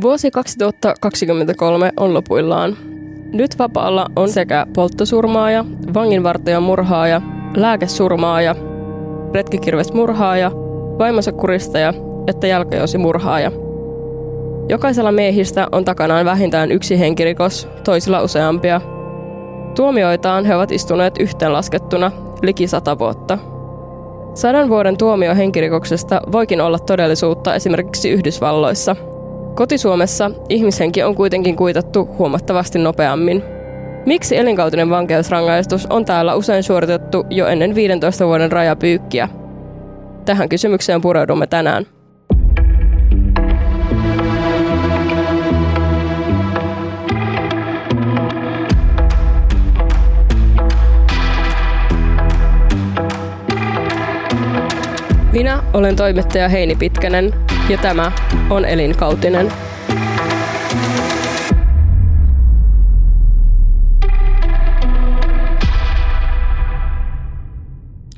Vuosi 2023 on lopuillaan. Nyt vapaalla on sekä polttosurmaaja, vanginvartijan murhaaja, lääkesurmaaja, retkikirvesmurhaaja, vaimonsa kuristaja että murhaaja. Jokaisella miehistä on takanaan vähintään yksi henkirikos, toisilla useampia. Tuomioitaan he ovat istuneet yhteenlaskettuna liki sata vuotta. Sadan vuoden tuomio henkirikoksesta voikin olla todellisuutta esimerkiksi Yhdysvalloissa – Kotisuomessa ihmishenki on kuitenkin kuitattu huomattavasti nopeammin. Miksi elinkautinen vankeusrangaistus on täällä usein suoritettu jo ennen 15 vuoden rajapyykkiä? Tähän kysymykseen pureudumme tänään. Minä olen toimittaja Heini Pitkänen ja tämä on Elinkautinen.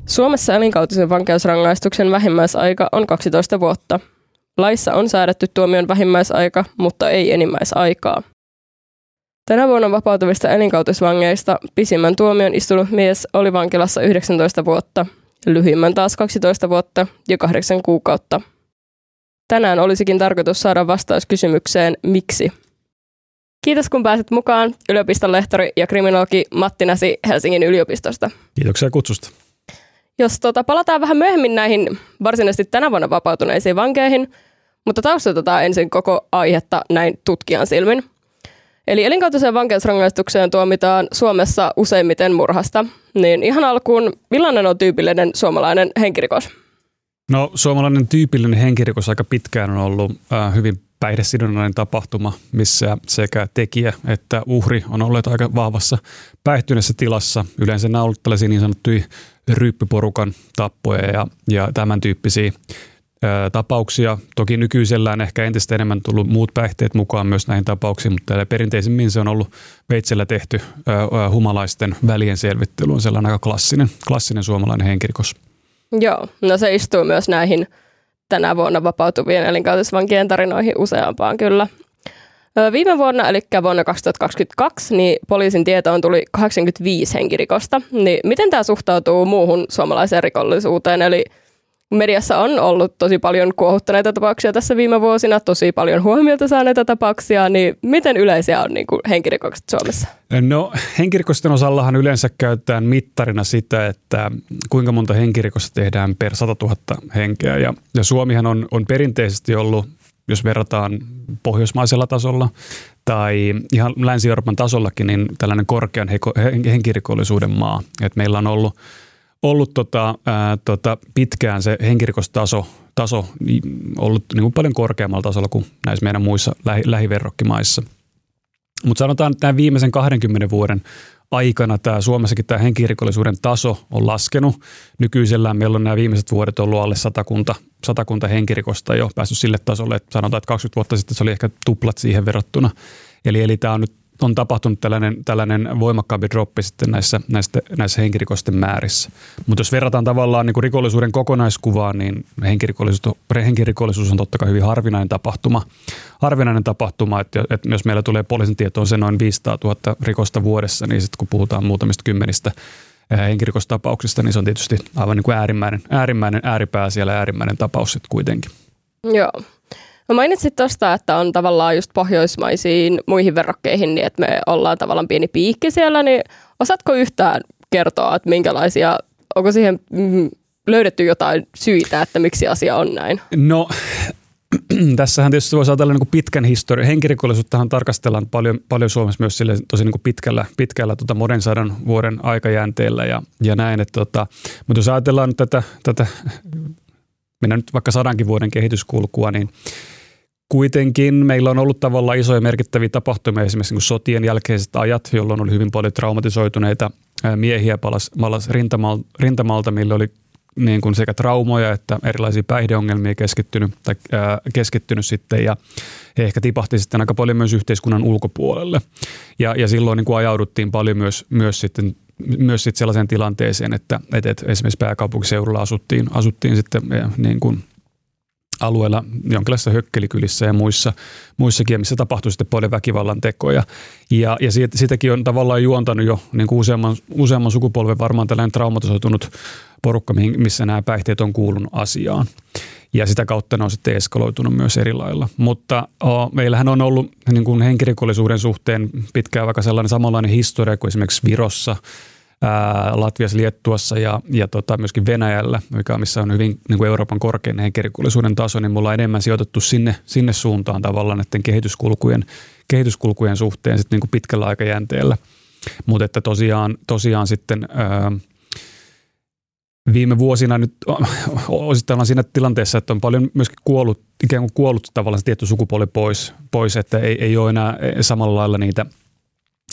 Suomessa elinkautisen vankeusrangaistuksen vähimmäisaika on 12 vuotta. Laissa on säädetty tuomion vähimmäisaika, mutta ei enimmäisaikaa. Tänä vuonna vapautuvista elinkautisvangeista pisimmän tuomion istunut mies oli vankilassa 19 vuotta, lyhyimmän taas 12 vuotta ja 8 kuukautta – Tänään olisikin tarkoitus saada vastaus kysymykseen miksi. Kiitos kun pääsit mukaan, yliopiston lehtori ja kriminologi Matti Näsi Helsingin yliopistosta. Kiitoksia kutsusta. Jos tota, palataan vähän myöhemmin näihin varsinaisesti tänä vuonna vapautuneisiin vankeihin, mutta taustatetaan ensin koko aihetta näin tutkijan silmin. Eli elinkautiseen vankeusrangaistukseen tuomitaan Suomessa useimmiten murhasta. Niin ihan alkuun, millainen on tyypillinen suomalainen henkirikos? No suomalainen tyypillinen henkirikos aika pitkään on ollut äh, hyvin päihdesidonnainen tapahtuma, missä sekä tekijä että uhri on olleet aika vahvassa päihtyneessä tilassa. Yleensä nämä tällaisia niin sanottuja ryyppyporukan tappoja ja, ja tämän tyyppisiä tapauksia. Toki nykyisellään ehkä entistä enemmän tullut muut päihteet mukaan myös näihin tapauksiin, mutta perinteisemmin se on ollut veitsellä tehty humalaisten välien selvittely on sellainen aika klassinen, klassinen suomalainen henkirikos. Joo, no se istuu myös näihin tänä vuonna vapautuvien elinkautisvankien tarinoihin useampaan kyllä. Viime vuonna, eli vuonna 2022, niin poliisin tietoon tuli 85 henkirikosta. Niin miten tämä suhtautuu muuhun suomalaiseen rikollisuuteen? Eli mediassa on ollut tosi paljon kuohuttaneita tapauksia tässä viime vuosina, tosi paljon huomiota saaneita tapauksia, niin miten yleisiä on niin kuin henkirikokset Suomessa? No henkirikosten osallahan yleensä käytetään mittarina sitä, että kuinka monta henkirikosta tehdään per 100 000 henkeä. Ja, ja Suomihan on, on perinteisesti ollut, jos verrataan pohjoismaisella tasolla tai ihan Länsi-Euroopan tasollakin, niin tällainen korkean henkirikollisuuden maa. Et meillä on ollut ollut tota, ää, tota, pitkään se henkirikostaso taso ollut niin kuin paljon korkeammalla tasolla kuin näissä meidän muissa lähi, lähiverrokkimaissa. Mutta sanotaan, että tämän viimeisen 20 vuoden aikana tämä Suomessakin tämä henkirikollisuuden taso on laskenut. Nykyisellään meillä on nämä viimeiset vuodet ollut alle satakunta, satakunta henkirikosta jo päässyt sille tasolle, että sanotaan, että 20 vuotta sitten se oli ehkä tuplat siihen verrattuna. Eli, eli tämä on nyt on tapahtunut tällainen, tällainen voimakkaampi droppi sitten näissä, näissä, näissä henkirikosten määrissä. Mutta jos verrataan tavallaan niin kuin rikollisuuden kokonaiskuvaan, niin henkirikollisuus, henkirikollisuus on totta kai hyvin harvinainen tapahtuma. Harvinainen tapahtuma, että, että jos meillä tulee poliisin tietoon se noin 500 000 rikosta vuodessa, niin sitten kun puhutaan muutamista kymmenistä henkirikostapauksista, niin se on tietysti aivan niin kuin äärimmäinen, äärimmäinen ääripää siellä äärimmäinen tapaus sitten kuitenkin. Joo. No mainitsit tuosta, että on tavallaan just pohjoismaisiin muihin verrokkeihin, niin että me ollaan tavallaan pieni piikki siellä, niin osaatko yhtään kertoa, että minkälaisia, onko siihen mm, löydetty jotain syitä, että miksi asia on näin? No tässähän tietysti voisi ajatella niin pitkän historian. Henkirikollisuuttahan tarkastellaan paljon, paljon Suomessa myös sille tosi niin pitkällä, pitkällä tota monen sadan vuoden aikajänteellä ja, ja näin. Että tota, mutta jos ajatellaan tätä, tätä mennään nyt vaikka sadankin vuoden kehityskulkua, niin Kuitenkin meillä on ollut tavallaan isoja merkittäviä tapahtumia, esimerkiksi niin sotien jälkeiset ajat, jolloin oli hyvin paljon traumatisoituneita miehiä palas, palas rintamalta, rintamalta, millä oli niin kuin sekä traumoja että erilaisia päihdeongelmia keskittynyt, tai, ää, keskittynyt sitten ja he ehkä tipahti sitten aika paljon myös yhteiskunnan ulkopuolelle. Ja, ja silloin niin kuin ajauduttiin paljon myös, myös sitten myös sitten sellaiseen tilanteeseen, että, että, että esimerkiksi pääkaupunkiseudulla asuttiin, asuttiin sitten niin kuin alueella, jonkinlaisissa hökkelikylissä ja muissa, muissakin, missä tapahtuu sitten paljon väkivallan tekoja. Ja, ja siitä, siitäkin on tavallaan juontanut jo niin kuin useamman, useamman sukupolven varmaan tällainen traumatisoitunut porukka, missä nämä päihteet on kuulunut asiaan. Ja sitä kautta ne on sitten eskaloitunut myös eri lailla. Mutta o, meillähän on ollut niin kuin henkirikollisuuden suhteen pitkään vaikka sellainen samanlainen historia kuin esimerkiksi Virossa – Latviassa, Liettuassa ja, ja tota, myöskin Venäjällä, mikä missä on hyvin niin kuin Euroopan korkein henkirikollisuuden taso, niin mulla on enemmän sijoitettu sinne, sinne suuntaan tavallaan näiden kehityskulkujen, kehityskulkujen suhteen sitten niin kuin pitkällä aikajänteellä. Mutta että tosiaan, tosiaan sitten ää, viime vuosina nyt osittain on siinä tilanteessa, että on paljon myöskin kuollut, ikään kuin kuollut tavallaan se tietty sukupuoli pois, pois että ei, ei ole enää samalla lailla niitä –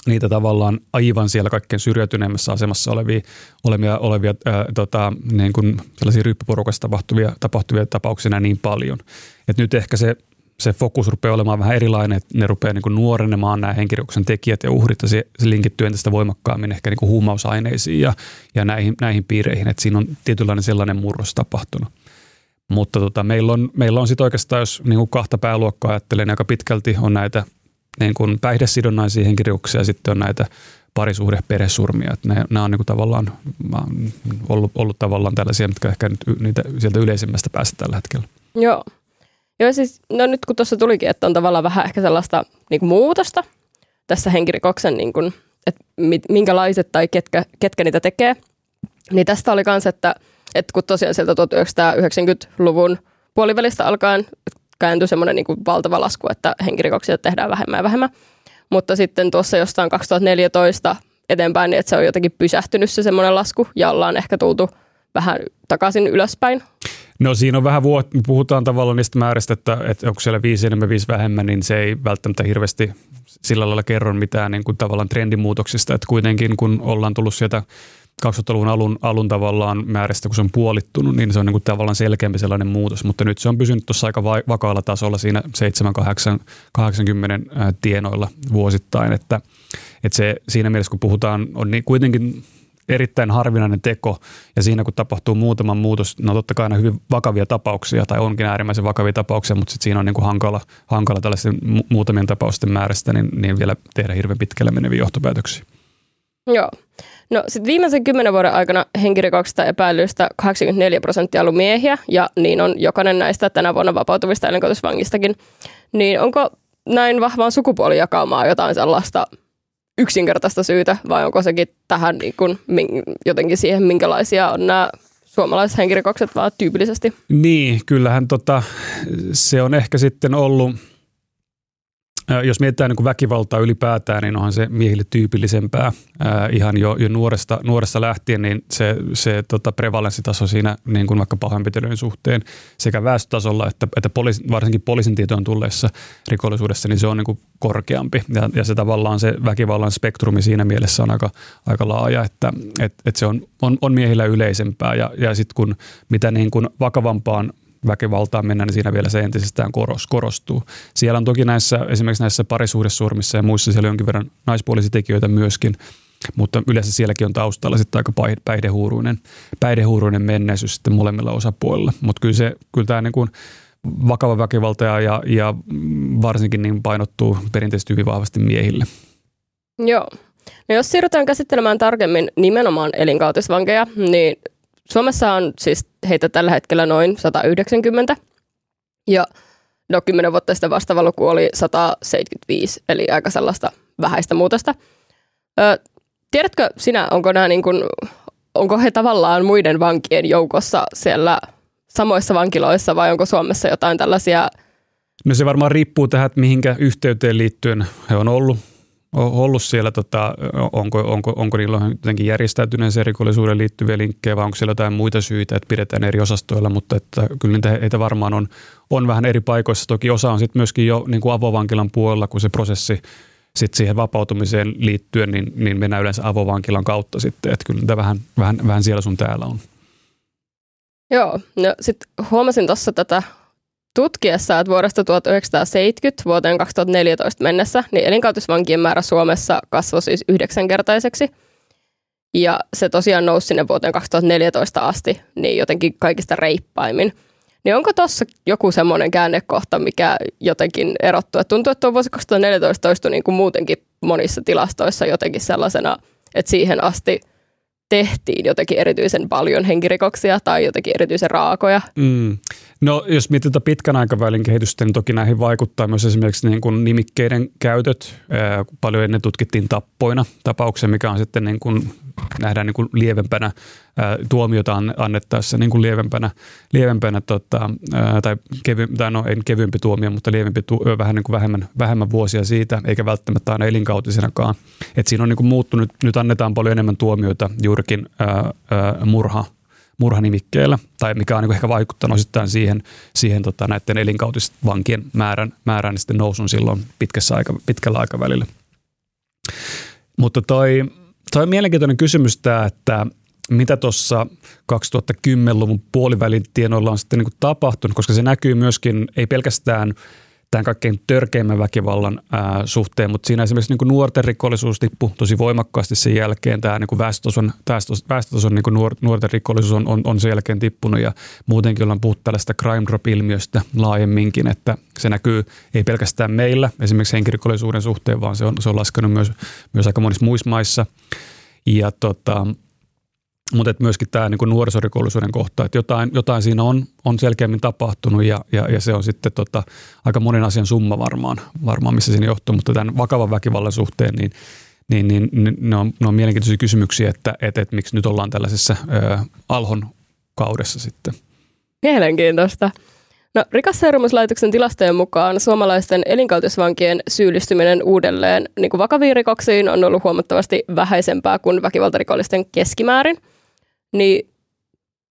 niitä tavallaan aivan siellä kaikkein syrjäytyneemmässä asemassa olevia, olevia, olevia ää, tota, niin kuin sellaisia ryppyporukassa tapahtuvia, tapahtuvia tapauksia niin paljon. Et nyt ehkä se, se fokus rupeaa olemaan vähän erilainen, että ne rupeaa niin kuin nuorenemaan nämä henkirikoksen tekijät ja uhrit se, se linkittyy entistä voimakkaammin ehkä niin kuin huumausaineisiin ja, ja näihin, näihin piireihin, että siinä on tietynlainen sellainen murros tapahtunut. Mutta tota, meillä on, meillä on sitten oikeastaan, jos niin kuin kahta pääluokkaa ajattelen, aika pitkälti on näitä niin kuin päihdesidonnaisia henkirikoksia ja sitten on näitä parisuhde peresurmia. Että ne, nämä on niin kuin tavallaan ollut, ollut tavallaan tällaisia, mitkä ehkä nyt niitä sieltä yleisimmästä päästä tällä hetkellä. Joo. Joo, siis no nyt kun tuossa tulikin, että on tavallaan vähän ehkä sellaista niin kuin muutosta tässä henkirikoksen, niin kuin, että minkälaiset tai ketkä, ketkä niitä tekee, niin tästä oli myös, että, että kun tosiaan sieltä 1990-luvun puolivälistä alkaen kääntyi semmoinen niin valtava lasku, että henkirikoksia tehdään vähemmän ja vähemmän. Mutta sitten tuossa jostain 2014 eteenpäin, niin että se on jotenkin pysähtynyt se semmoinen lasku ja ollaan ehkä tultu vähän takaisin ylöspäin. No siinä on vähän, vuot, puhutaan tavallaan niistä määristä, että, että onko siellä viisi enemmän, viisi vähemmän, niin se ei välttämättä hirveästi sillä lailla kerro mitään niin kuin tavallaan trendimuutoksista, että kuitenkin kun ollaan tullut sieltä 2000-luvun alun, alun tavallaan määrästä, kun se on puolittunut, niin se on niin kuin tavallaan selkeämpi sellainen muutos, mutta nyt se on pysynyt tuossa aika vakaalla tasolla siinä 7-80 tienoilla vuosittain, että, että se siinä mielessä, kun puhutaan, on niin kuitenkin erittäin harvinainen teko ja siinä kun tapahtuu muutama muutos, no totta kai aina hyvin vakavia tapauksia tai onkin äärimmäisen vakavia tapauksia, mutta sitten siinä on niin kuin hankala, hankala tällaisten muutamien tapausten määrästä, niin, niin vielä tehdä hirveän pitkälle meneviä johtopäätöksiä. Joo. No sitten viimeisen kymmenen vuoden aikana henkirikoksista epäilyistä 84 prosenttia ollut miehiä, ja niin on jokainen näistä tänä vuonna vapautuvista elinkotisvangistakin. Niin onko näin vahvaan sukupuolijakaumaa jotain sellaista yksinkertaista syytä, vai onko sekin tähän niin kuin, jotenkin siihen, minkälaisia on nämä suomalaiset henkirikokset vaan tyypillisesti? Niin, kyllähän tota, se on ehkä sitten ollut – jos mietitään niin kuin väkivaltaa ylipäätään, niin onhan se miehille tyypillisempää ää, ihan jo, jo nuoresta, nuoresta lähtien, niin se, se tota prevalenssitaso siinä niin kuin vaikka pahoinpitelyjen suhteen sekä väestötasolla että, että poliisi, varsinkin poliisin tietoon tulleessa rikollisuudessa, niin se on niin kuin korkeampi. Ja, ja se tavallaan se väkivallan spektrumi siinä mielessä on aika, aika laaja, että et, et se on, on, on miehillä yleisempää. Ja, ja sitten kun mitä niin kuin vakavampaan väkivaltaan mennä, niin siinä vielä se entisestään korostuu. Siellä on toki näissä, esimerkiksi näissä parisuhdesurmissa ja muissa siellä jonkin verran naispuolisia tekijöitä myöskin, mutta yleensä sielläkin on taustalla sitten aika päihdehuuruinen, päihdehuuruinen menneisyys sitten molemmilla osapuolilla. Mutta kyllä, se, kyllä tämä niin kuin vakava väkivalta ja, ja varsinkin niin painottuu perinteisesti hyvin vahvasti miehille. Joo. No jos siirrytään käsittelemään tarkemmin nimenomaan elinkautisvankeja, niin Suomessa on siis heitä tällä hetkellä noin 190. Ja no 10 vuotta sitten vastaava luku oli 175, eli aika sellaista vähäistä muutosta. Ö, tiedätkö sinä, onko, nämä niin kuin, onko he tavallaan muiden vankien joukossa siellä samoissa vankiloissa vai onko Suomessa jotain tällaisia No se varmaan riippuu tähän, että mihinkä yhteyteen liittyen he on ollut ollut siellä, tota, onko, onko, onko niillä jotenkin järjestäytyneeseen rikollisuuden liittyviä linkkejä vai onko siellä jotain muita syitä, että pidetään eri osastoilla, mutta että kyllä niitä heitä varmaan on, on vähän eri paikoissa. Toki osa on sitten myöskin jo niin kuin avovankilan puolella, kun se prosessi sitten siihen vapautumiseen liittyen, niin, niin mennään yleensä avovankilan kautta sitten, että kyllä niitä vähän, vähän, vähän siellä sun täällä on. Joo, no sitten huomasin tuossa tätä tutkiessa, että vuodesta 1970 vuoteen 2014 mennessä niin elinkautisvankien määrä Suomessa kasvoi siis yhdeksänkertaiseksi. Ja se tosiaan nousi sinne vuoteen 2014 asti niin jotenkin kaikista reippaimmin. Niin onko tuossa joku semmoinen käännekohta, mikä jotenkin erottuu? Et tuntuu, että tuo vuosi 2014 toistui niin kuin muutenkin monissa tilastoissa jotenkin sellaisena, että siihen asti – tehtiin jotenkin erityisen paljon henkirikoksia tai jotenkin erityisen raakoja. Mm. No jos mietitään pitkän aikavälin kehitystä, niin toki näihin vaikuttaa myös esimerkiksi niin kuin nimikkeiden käytöt. Paljon ennen tutkittiin tappoina tapauksia, mikä on sitten niin kuin nähdään niin kuin lievempänä tuomiota annettaessa niin kuin lievempänä, lievempänä tota, tai, kevy, tai no ei kevyempi tuomio, mutta lievempi tu, vähän niin kuin vähemmän, vähemmän vuosia siitä, eikä välttämättä aina elinkautisinakaan. Et siinä on niin kuin muuttunut, nyt annetaan paljon enemmän tuomioita juurikin ää, ää, murha, murhanimikkeellä, tai mikä on niin ehkä vaikuttanut osittain siihen, siihen tota, näiden elinkautisten määrän, määrän sitten nousun silloin pitkässä aika, pitkällä aikavälillä. Mutta toi, toi on mielenkiintoinen kysymys tämä, että mitä tuossa 2010-luvun puolivälin tienoilla on sitten niin tapahtunut, koska se näkyy myöskin, ei pelkästään – tämän kaikkein törkeimmän väkivallan ää, suhteen, mutta siinä esimerkiksi niin nuorten rikollisuus tippui tosi voimakkaasti sen jälkeen. Tämä niin väestötason, väestötason niin nuor, nuorten rikollisuus on, on, on sen jälkeen tippunut ja muutenkin ollaan puhuttu tällaista crime drop-ilmiöstä laajemminkin, että se näkyy ei pelkästään meillä esimerkiksi henkirikollisuuden suhteen, vaan se on, se on laskenut myös, myös aika monissa muissa maissa. Ja tota, mutta et myöskin tämä niin nuorisorikollisuuden kohta, että jotain, jotain siinä on, on selkeämmin tapahtunut ja, ja, ja se on sitten tota, aika monen asian summa varmaan, varmaan, missä siinä johtuu, mutta tämän vakavan väkivallan suhteen niin, niin, niin, niin ne, on, ne on mielenkiintoisia kysymyksiä, että et, et, miksi nyt ollaan tällaisessa ö, alhon kaudessa sitten. Mielenkiintoista. No, rikasseuraamuslaitoksen tilastojen mukaan suomalaisten elinkautisvankien syyllistyminen uudelleen niin kuin vakaviin rikoksiin on ollut huomattavasti vähäisempää kuin väkivaltarikollisten keskimäärin – niin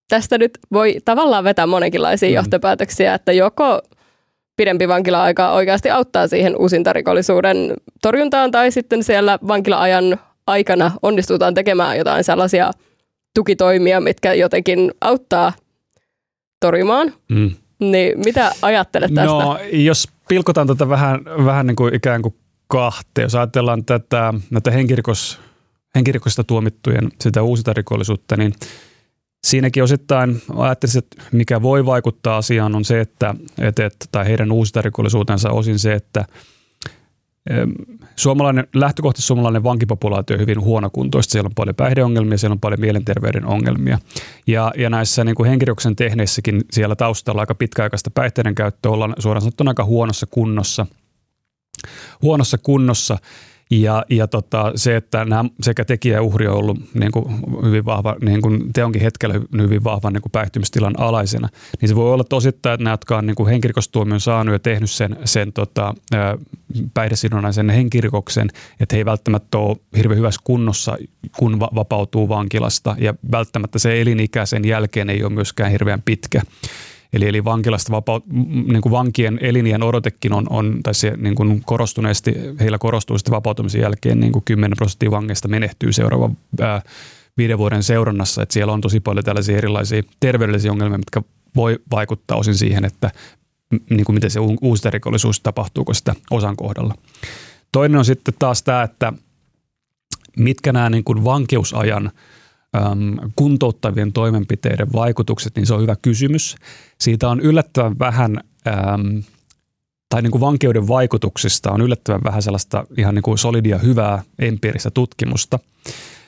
tästä nyt voi tavallaan vetää monenkinlaisia mm. johtopäätöksiä, että joko pidempi vankila-aika oikeasti auttaa siihen uusintarikollisuuden torjuntaan, tai sitten siellä vankila-ajan aikana onnistutaan tekemään jotain sellaisia tukitoimia, mitkä jotenkin auttaa torjumaan. Mm. Niin mitä ajattelet tästä? No, jos pilkotaan tätä vähän, vähän niin kuin ikään kuin kahteen, jos ajatellaan tätä, näitä henkirikos henkirikosta tuomittujen sitä uusita rikollisuutta, niin siinäkin osittain ajattelisin, että mikä voi vaikuttaa asiaan on se, että, että, tai heidän uusita rikollisuutensa osin se, että Suomalainen, lähtökohtaisesti suomalainen vankipopulaatio on hyvin huonokuntoista. Siellä on paljon päihdeongelmia, siellä on paljon mielenterveyden ongelmia. Ja, ja näissä niin kuin henkirikoksen tehneissäkin siellä taustalla aika pitkäaikaista päihteiden käyttöä ollaan suoraan sanottuna aika huonossa kunnossa. Huonossa kunnossa. Ja, ja tota, se, että nämä sekä tekijä ja uhri on ollut niin kuin hyvin vahva, niin kuin teonkin hetkellä hyvin vahvan niin kuin päihtymistilan alaisena, niin se voi olla tosittain, että nämä, jotka on niin kuin henkirikostuomion saanut ja tehnyt sen, sen tota, päihdesidonnaisen henkirikoksen, että he ei välttämättä ole hirveän hyvässä kunnossa, kun va- vapautuu vankilasta ja välttämättä se elinikä sen jälkeen ei ole myöskään hirveän pitkä. Eli, eli vankilasta vapaut, niin kuin vankien elinien odotekin on, on tai se niin kuin korostuneesti, heillä korostuu sitten vapautumisen jälkeen niin kuin 10 prosenttia vangeista menehtyy seuraavan ää, viiden vuoden seurannassa. Että siellä on tosi paljon tällaisia erilaisia terveydellisiä ongelmia, mitkä voi vaikuttaa osin siihen, että niin kuin miten se uusi rikollisuus tapahtuuko sitä osan kohdalla. Toinen on sitten taas tämä, että mitkä nämä niin kuin vankeusajan – äm, kuntouttavien toimenpiteiden vaikutukset, niin se on hyvä kysymys. Siitä on yllättävän vähän, äm, tai niin kuin vankeuden vaikutuksista on yllättävän vähän sellaista ihan niin kuin solidia hyvää empiiristä tutkimusta,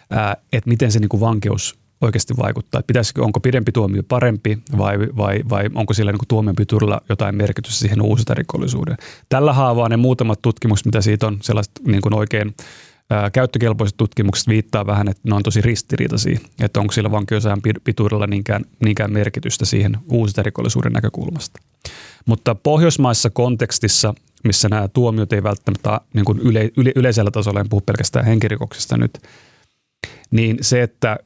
ää, että miten se niin kuin vankeus oikeasti vaikuttaa. Että pitäisikö, onko pidempi tuomio parempi vai, vai, vai onko sillä niin tuomion pituudella jotain merkitystä siihen uusista rikollisuuden. Tällä haavaa ne muutamat tutkimukset, mitä siitä on sellaista niin kuin oikein käyttökelpoiset tutkimukset viittaa vähän, että ne on tosi ristiriitaisia, että onko sillä vankeusajan pituudella niinkään, niinkään merkitystä siihen uusista rikollisuuden näkökulmasta. Mutta pohjoismaissa kontekstissa, missä nämä tuomiot ei välttämättä niin kuin yle, yle, yleisellä tasolla, en puhu pelkästään henkirikoksista nyt, niin se, että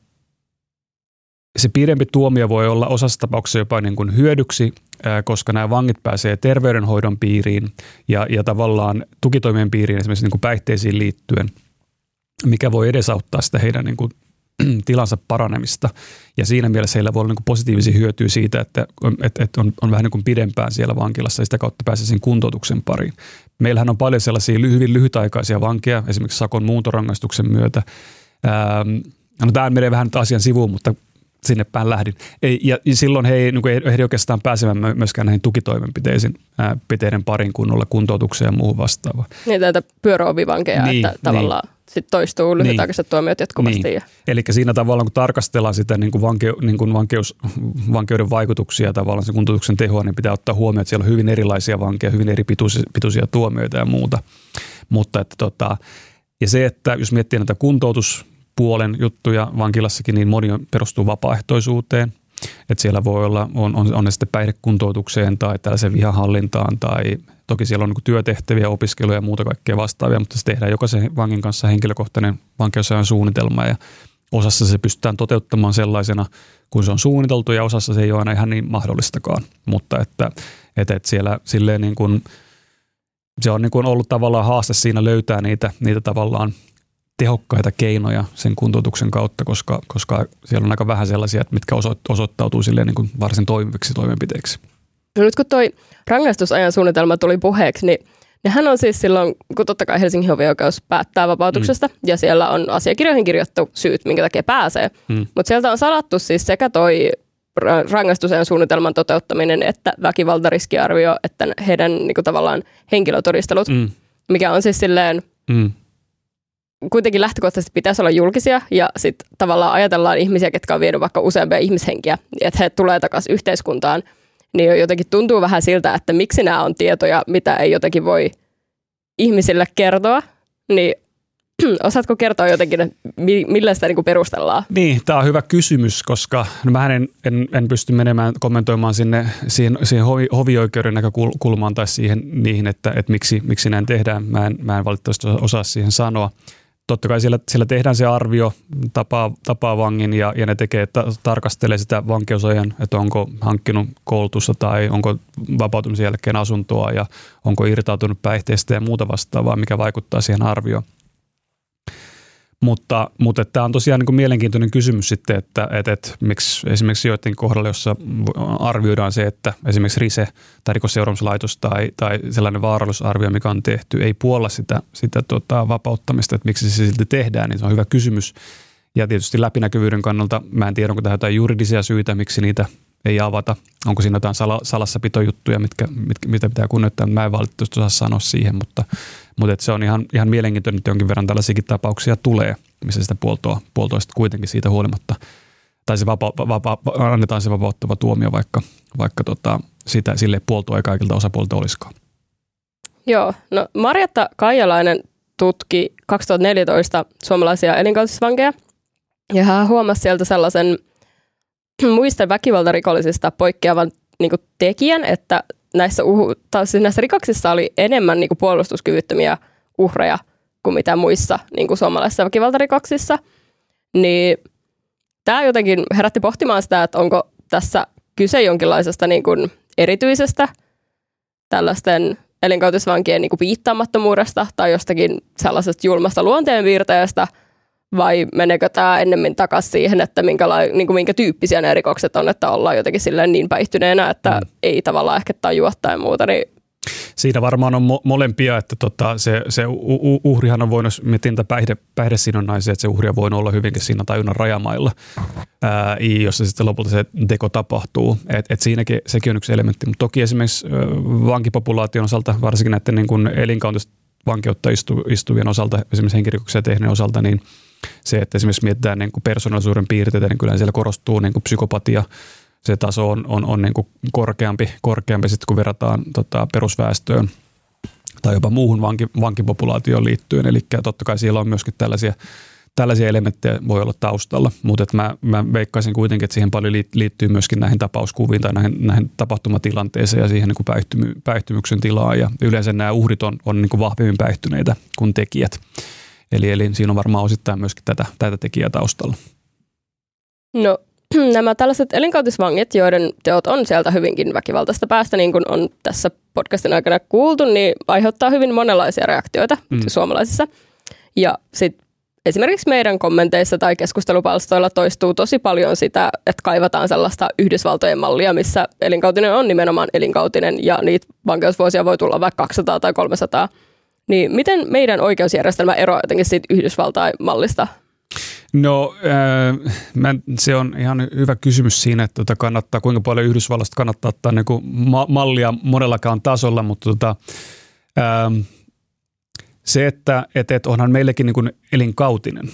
se pidempi tuomio voi olla osassa tapauksessa jopa niin kuin hyödyksi, koska nämä vangit pääsee terveydenhoidon piiriin ja, ja tavallaan tukitoimien piiriin esimerkiksi niin kuin päihteisiin liittyen – mikä voi edesauttaa sitä heidän niin kuin, tilansa paranemista. Ja siinä mielessä heillä voi olla niin kuin positiivisia hyötyjä siitä, että, että, että on, on vähän niin kuin pidempään siellä vankilassa ja sitä kautta pääsee sen kuntoutuksen pariin. Meillähän on paljon sellaisia hyvin lyhytaikaisia vankeja, esimerkiksi sakon muuntorangaistuksen myötä. Ähm, no tämä menee vähän asian sivuun, mutta sinne päin lähdin. Ei, ja silloin he ei, niin ehdi oikeastaan pääsemään myöskään näihin tukitoimenpiteisiin ää, piteiden parin kunnolla kuntoutukseen ja muuhun vastaavaan. Niin, täältä pyöräovivankeja, niin, että niin. Sitten toistuu lyhytaikaiset niin. tuomiot jatkuvasti. Niin. Eli siinä tavallaan, kun tarkastellaan sitä niin kuin vanke, niin kuin vankeus, vankeuden vaikutuksia tavallaan sen kuntoutuksen tehoa, niin pitää ottaa huomioon, että siellä on hyvin erilaisia vankeja, hyvin eri pituisia, pituisia tuomioita ja muuta. Mutta että tota, ja se, että jos miettii näitä kuntoutuspuolen juttuja vankilassakin, niin moni perustuu vapaaehtoisuuteen. Että siellä voi olla, on, on, on ne sitten päihdekuntoutukseen tai tällaisen vihahallintaan tai toki siellä on niin työtehtäviä, opiskeluja ja muuta kaikkea vastaavia, mutta se tehdään jokaisen vangin kanssa henkilökohtainen vankeusajan suunnitelma ja osassa se pystytään toteuttamaan sellaisena, kun se on suunniteltu ja osassa se ei ole aina ihan niin mahdollistakaan. Mutta että, että, että siellä silleen niin kuin – se on niin kuin ollut tavallaan haaste siinä löytää niitä, niitä tavallaan tehokkaita keinoja sen kuntoutuksen kautta, koska, koska siellä on aika vähän sellaisia, mitkä osoittautuu silleen niin kuin varsin toimiviksi toimenpiteiksi. No nyt kun toi rangaistusajan suunnitelma tuli puheeksi, niin nehän on siis silloin, kun totta kai Helsingin hovioikeus päättää vapautuksesta, mm. ja siellä on asiakirjoihin kirjoittu syyt, minkä takia pääsee. Mm. Mutta sieltä on salattu siis sekä toi rangaistusajan suunnitelman toteuttaminen, että väkivaltariskiarvio, että heidän niin kuin, tavallaan henkilötodistelut, mm. mikä on siis silleen, mm. Kuitenkin lähtökohtaisesti pitäisi olla julkisia ja sitten tavallaan ajatellaan ihmisiä, ketkä on vienyt vaikka useampia ihmishenkiä, että he tulee takaisin yhteiskuntaan, niin jotenkin tuntuu vähän siltä, että miksi nämä on tietoja, mitä ei jotenkin voi ihmisille kertoa, niin Osaatko kertoa jotenkin, millä sitä niin perustellaan? Niin, tämä on hyvä kysymys, koska no mä en, en, en pysty menemään kommentoimaan sinne siihen, siihen hovi, hovioikeuden näkökulmaan tai siihen niihin, että, että miksi, miksi näin tehdään. Mä en, mä en valitettavasti osaa siihen sanoa. Totta kai siellä, siellä tehdään se arvio, tapaa, tapaa vangin ja, ja ne tekee, että tarkastelee sitä vankeusajan, että onko hankkinut koulutusta tai onko vapautumisen jälkeen asuntoa ja onko irtautunut päihteistä ja muuta vastaavaa, mikä vaikuttaa siihen arvioon. Mutta, mutta tämä on tosiaan niin mielenkiintoinen kysymys sitten, että, että, että miksi esimerkiksi joiden kohdalla, jossa arvioidaan se, että esimerkiksi RISE tai rikosseuraamuslaitos tai, tai sellainen vaarallisuusarvio, mikä on tehty, ei puolla sitä, sitä tota, vapauttamista, että miksi se silti tehdään, niin se on hyvä kysymys. Ja tietysti läpinäkyvyyden kannalta, mä en tiedä, onko tähän jotain juridisia syitä, miksi niitä ei avata. Onko siinä jotain sala, salassapitojuttuja, mitkä, mitkä, mitä pitää kunnioittaa. Mä en valitettavasti osaa sanoa siihen, mutta, mutta se on ihan, ihan mielenkiintoinen, että jonkin verran tällaisiakin tapauksia tulee, missä sitä puoltoa, puoltoa kuitenkin siitä huolimatta, tai se vapa, vapa, annetaan se vapauttava tuomio, vaikka, vaikka tota, sitä, sille puoltoa ei kaikilta osapuolta olisikaan. Joo, no Marjatta Kaijalainen tutki 2014 suomalaisia elinkautisvankeja, ja hän huomasi sieltä sellaisen muista väkivaltarikollisista poikkeavan niin kuin, tekijän, että näissä, uhu, siis näissä rikoksissa oli enemmän niin kuin, puolustuskyvyttömiä uhreja kuin mitä muissa niin kuin suomalaisissa väkivaltarikoksissa. Niin tämä jotenkin herätti pohtimaan sitä, että onko tässä kyse jonkinlaisesta niin kuin, erityisestä tällaisten elinkautisvankien niin kuin, piittaamattomuudesta tai jostakin sellaisesta julmasta luonteenpiirteestä – vai meneekö tämä ennemmin takaisin siihen, että niin kuin minkä tyyppisiä ne rikokset on, että ollaan jotenkin silleen niin päihtyneenä, että mm. ei tavallaan ehkä tajua tai muuta, niin Siinä varmaan on mo- molempia, että tota, se, se u- uhrihan on voinut, mietin päihde, päihdesidonnaisia, että se uhria voi olla hyvinkin siinä tajunnan rajamailla, ää, jossa sitten lopulta se teko tapahtuu. Et, et siinäkin sekin on yksi elementti, mutta toki esimerkiksi vankipopulaation osalta, varsinkin näiden niin kuin elinkautista vankeutta istu, istuvien osalta, esimerkiksi henkirikoksia tehneen osalta, niin – se, että esimerkiksi mietitään niin kuin persoonallisuuden piirteitä, niin kyllä siellä korostuu niin kuin psykopatia. Se taso on, on, on niin kuin korkeampi, korkeampi sitten, kun verrataan tota, perusväestöön tai jopa muuhun vanki, vankipopulaatioon liittyen. Eli totta kai siellä on myöskin tällaisia, tällaisia elementtejä voi olla taustalla, mutta mä, mä veikkaisin kuitenkin, että siihen paljon liittyy myöskin näihin tapauskuviin tai näihin, näihin tapahtumatilanteeseen ja siihen niin päihtymy, päihtymyksen tilaan. Ja yleensä nämä uhrit on, on niin kuin vahvemmin päihtyneitä kuin tekijät. Eli, eli siinä on varmaan osittain myöskin tätä, tätä tekijää taustalla. No nämä tällaiset elinkautisvangit, joiden teot on sieltä hyvinkin väkivaltaista päästä, niin kuin on tässä podcastin aikana kuultu, niin aiheuttaa hyvin monenlaisia reaktioita mm. suomalaisissa. Ja sitten esimerkiksi meidän kommenteissa tai keskustelupalstoilla toistuu tosi paljon sitä, että kaivataan sellaista Yhdysvaltojen mallia, missä elinkautinen on nimenomaan elinkautinen ja niitä vankeusvuosia voi tulla vaikka 200 tai 300 niin miten meidän oikeusjärjestelmä eroaa jotenkin siitä Yhdysvaltain mallista? No äh, mä, se on ihan hyvä kysymys siinä, että tota kannattaa, kuinka paljon Yhdysvallasta kannattaa ottaa niin kuin ma- mallia monellakaan tasolla, mutta tota, äh, se, että et, et onhan meillekin niin kuin elinkautinen.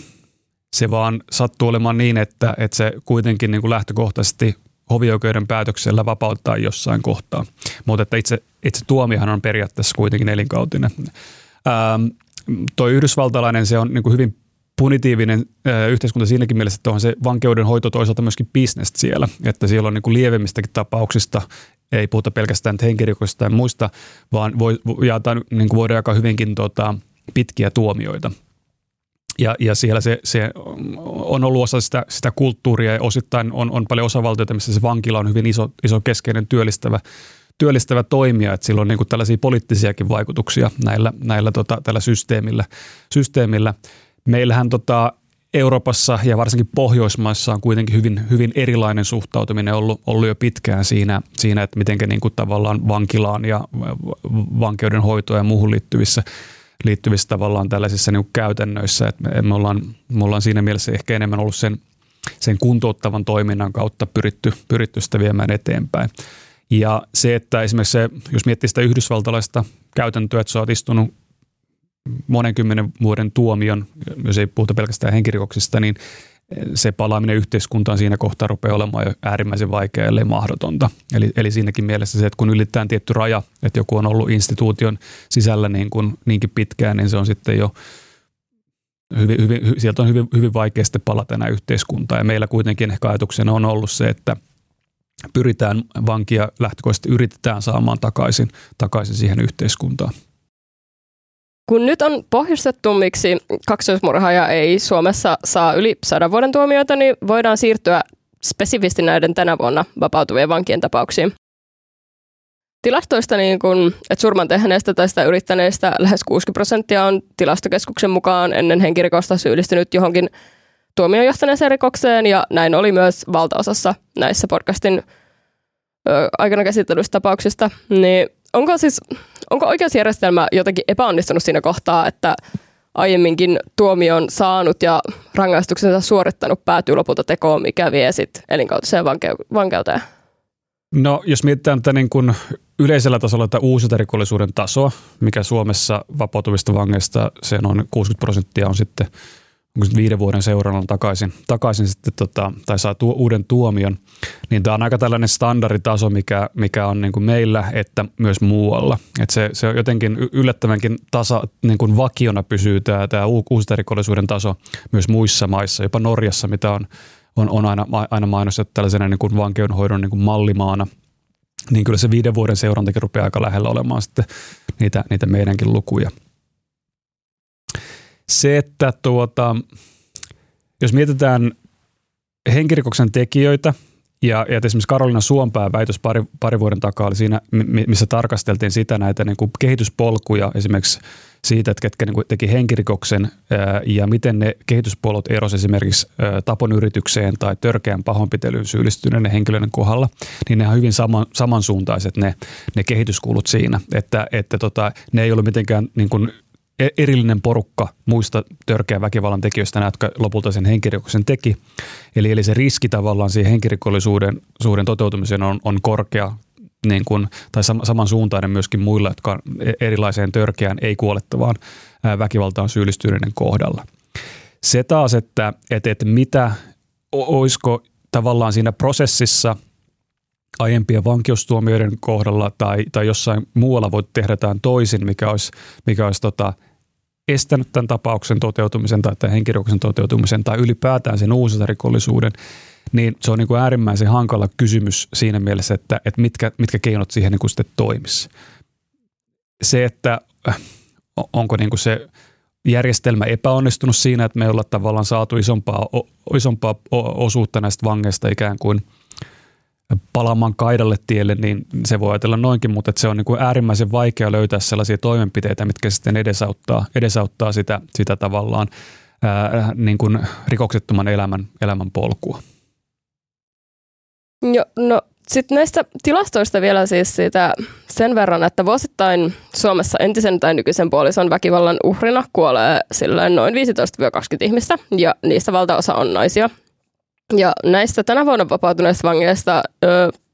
Se vaan sattuu olemaan niin, että, että se kuitenkin niin kuin lähtökohtaisesti hovioikeuden päätöksellä vapauttaa jossain kohtaa. Mutta että itse, itse tuomihan on periaatteessa kuitenkin elinkautinen. Ähm, toi yhdysvaltalainen, se on niin kuin hyvin punitiivinen äh, yhteiskunta siinäkin mielessä, että on se vankeuden hoito toisaalta myöskin bisnestä siellä, että siellä on niin kuin lievemmistäkin tapauksista, ei puhuta pelkästään henkirikoista ja muista, vaan voi, jaetaan, niin kuin voidaan jakaa hyvinkin tota, pitkiä tuomioita. Ja, ja siellä se, se on ollut osa sitä, sitä kulttuuria ja osittain on, on paljon osavaltioita, missä se vankila on hyvin iso, iso keskeinen työllistävä, työllistävä toimija, että sillä on niin kuin tällaisia poliittisiakin vaikutuksia näillä, näillä tota, tällä systeemillä. systeemillä. Meillähän tota, Euroopassa ja varsinkin Pohjoismaissa on kuitenkin hyvin, hyvin erilainen suhtautuminen ollut, ollut jo pitkään siinä, siinä että miten niin tavallaan vankilaan ja vankeuden hoitoon ja muuhun liittyvissä, liittyvissä tavallaan tällaisissa niin käytännöissä. Että me, ollaan, me ollaan siinä mielessä ehkä enemmän ollut sen, sen kuntouttavan toiminnan kautta pyritty, pyritty sitä viemään eteenpäin. Ja se, että esimerkiksi se, jos miettii sitä yhdysvaltalaista käytäntöä, että sä oot istunut monen kymmenen vuoden tuomion, jos ei puhuta pelkästään henkirikoksista, niin se palaaminen yhteiskuntaan siinä kohtaa rupeaa olemaan jo äärimmäisen vaikeaa, ellei mahdotonta. Eli, eli siinäkin mielessä se, että kun ylittää tietty raja, että joku on ollut instituution sisällä niin kuin, niinkin pitkään, niin se on sitten jo hyvin, hyvin, sieltä on hyvin, hyvin vaikea sitten palata enää yhteiskuntaan. Ja meillä kuitenkin ehkä ajatuksena on ollut se, että pyritään vankia lähtökohtaisesti yritetään saamaan takaisin, takaisin siihen yhteiskuntaan. Kun nyt on pohjustettu, miksi kaksoismurhaaja ei Suomessa saa yli sadan vuoden tuomioita, niin voidaan siirtyä spesifisti näiden tänä vuonna vapautuvien vankien tapauksiin. Tilastoista, niin kun, että surman tehneistä tai sitä yrittäneistä lähes 60 prosenttia on tilastokeskuksen mukaan ennen henkirikosta syyllistynyt johonkin tuomioon johtaneeseen rikokseen, ja näin oli myös valtaosassa näissä podcastin ö, aikana käsitellyistä tapauksista. Niin onko siis onko oikeusjärjestelmä jotenkin epäonnistunut siinä kohtaa, että aiemminkin tuomion saanut ja rangaistuksensa suorittanut päätyy lopulta tekoon, mikä vie sitten elinkautiseen vankeuteen? No jos mietitään tätä niin kuin yleisellä tasolla tätä uusintarikollisuuden tasoa, mikä Suomessa vapautuvista vangeista se on 60 prosenttia on sitten – viiden vuoden seurannalla takaisin, takaisin sitten tota, tai saa tuo, uuden tuomion, niin tämä on aika tällainen standarditaso, mikä, mikä on niin kuin meillä, että myös muualla. Et se, se on jotenkin yllättävänkin tasa, niin kuin vakiona pysyy tämä, tämä uusterikollisuuden taso myös muissa maissa, jopa Norjassa, mitä on, on, on aina, aina mainostettu tällaisena niin kuin vankeudenhoidon niin kuin mallimaana, niin kyllä se viiden vuoden seurantakin rupeaa aika lähellä olemaan sitten niitä, niitä meidänkin lukuja. Se, että tuota, jos mietitään henkirikoksen tekijöitä, ja, ja esimerkiksi Karolina Suompää väitös pari, pari vuoden takaa oli siinä, missä tarkasteltiin sitä näitä niin kuin kehityspolkuja esimerkiksi siitä, että ketkä niin kuin teki henkirikoksen ja miten ne kehityspolot erosi esimerkiksi tapon yritykseen tai törkeän pahoinpitelyyn syyllistyneiden henkilöiden kohdalla, niin ne on hyvin sama, samansuuntaiset ne, ne kehityskulut siinä, että, että tota, ne ei ole mitenkään niin kuin erillinen porukka muista törkeän väkivallan tekijöistä, jotka lopulta sen henkirikoksen teki. Eli, eli se riski tavallaan siihen henkirikollisuuden suuren toteutumiseen on, on korkea niin kuin, tai samansuuntainen myöskin muilla, jotka e- erilaiseen törkeään ei kuolettavaan väkivaltaan syyllistyneiden kohdalla. Se taas, että, että, että mitä, olisiko tavallaan siinä prosessissa – aiempien vankeustuomioiden kohdalla tai, tai jossain muualla voit tehdä jotain toisin, mikä olisi, mikä olisi tota, estänyt tämän tapauksen toteutumisen tai tämän henkirikoksen toteutumisen tai ylipäätään sen rikollisuuden, niin se on niin kuin äärimmäisen hankala kysymys siinä mielessä, että, että mitkä, mitkä keinot siihen niin kuin sitten toimisi. Se, että äh, onko niin kuin se järjestelmä epäonnistunut siinä, että me ollaan tavallaan saatu isompaa, isompaa osuutta näistä vangeista ikään kuin – palaamaan kaidalle tielle, niin se voi ajatella noinkin, mutta se on niin kuin äärimmäisen vaikea löytää sellaisia toimenpiteitä, mitkä sitten edesauttaa, edesauttaa sitä, sitä tavallaan ää, niin kuin rikoksettoman elämän, elämän polkua. Jo, no sitten näistä tilastoista vielä siis siitä sen verran, että vuosittain Suomessa entisen tai nykyisen puolison väkivallan uhrina kuolee noin 15-20 ihmistä ja niistä valtaosa on naisia. Ja näistä tänä vuonna vapautuneista vangeista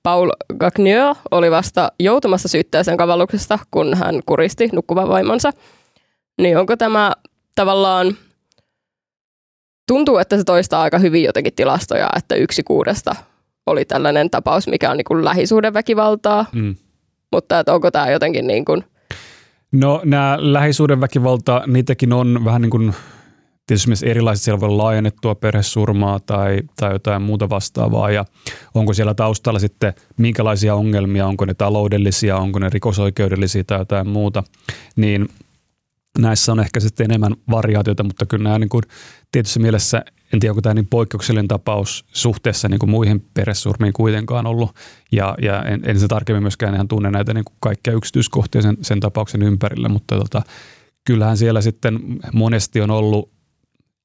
Paul Gagnier oli vasta joutumassa syytteeseen kavalluksesta, kun hän kuristi nukkuvan vaimonsa. Niin onko tämä tavallaan, tuntuu, että se toistaa aika hyvin jotenkin tilastoja, että yksi kuudesta oli tällainen tapaus, mikä on niin kuin lähisuhdeväkivaltaa, mm. mutta että onko tämä jotenkin niin kuin... No nämä lähisuhdeväkivalta, niitäkin on vähän niin kuin tietysti myös erilaiset, siellä voi olla laajennettua perhesurmaa tai, tai jotain muuta vastaavaa. Ja onko siellä taustalla sitten minkälaisia ongelmia, onko ne taloudellisia, onko ne rikosoikeudellisia tai jotain muuta, niin näissä on ehkä sitten enemmän variaatioita, mutta kyllä nämä niin kuin tietyssä mielessä, en tiedä onko tämä niin poikkeuksellinen tapaus suhteessa niin kuin muihin perhesurmiin kuitenkaan ollut. Ja, ja en, en se tarkemmin myöskään ihan tunne näitä niin kuin kaikkia yksityiskohtia sen, sen tapauksen ympärillä, mutta tota, kyllähän siellä sitten monesti on ollut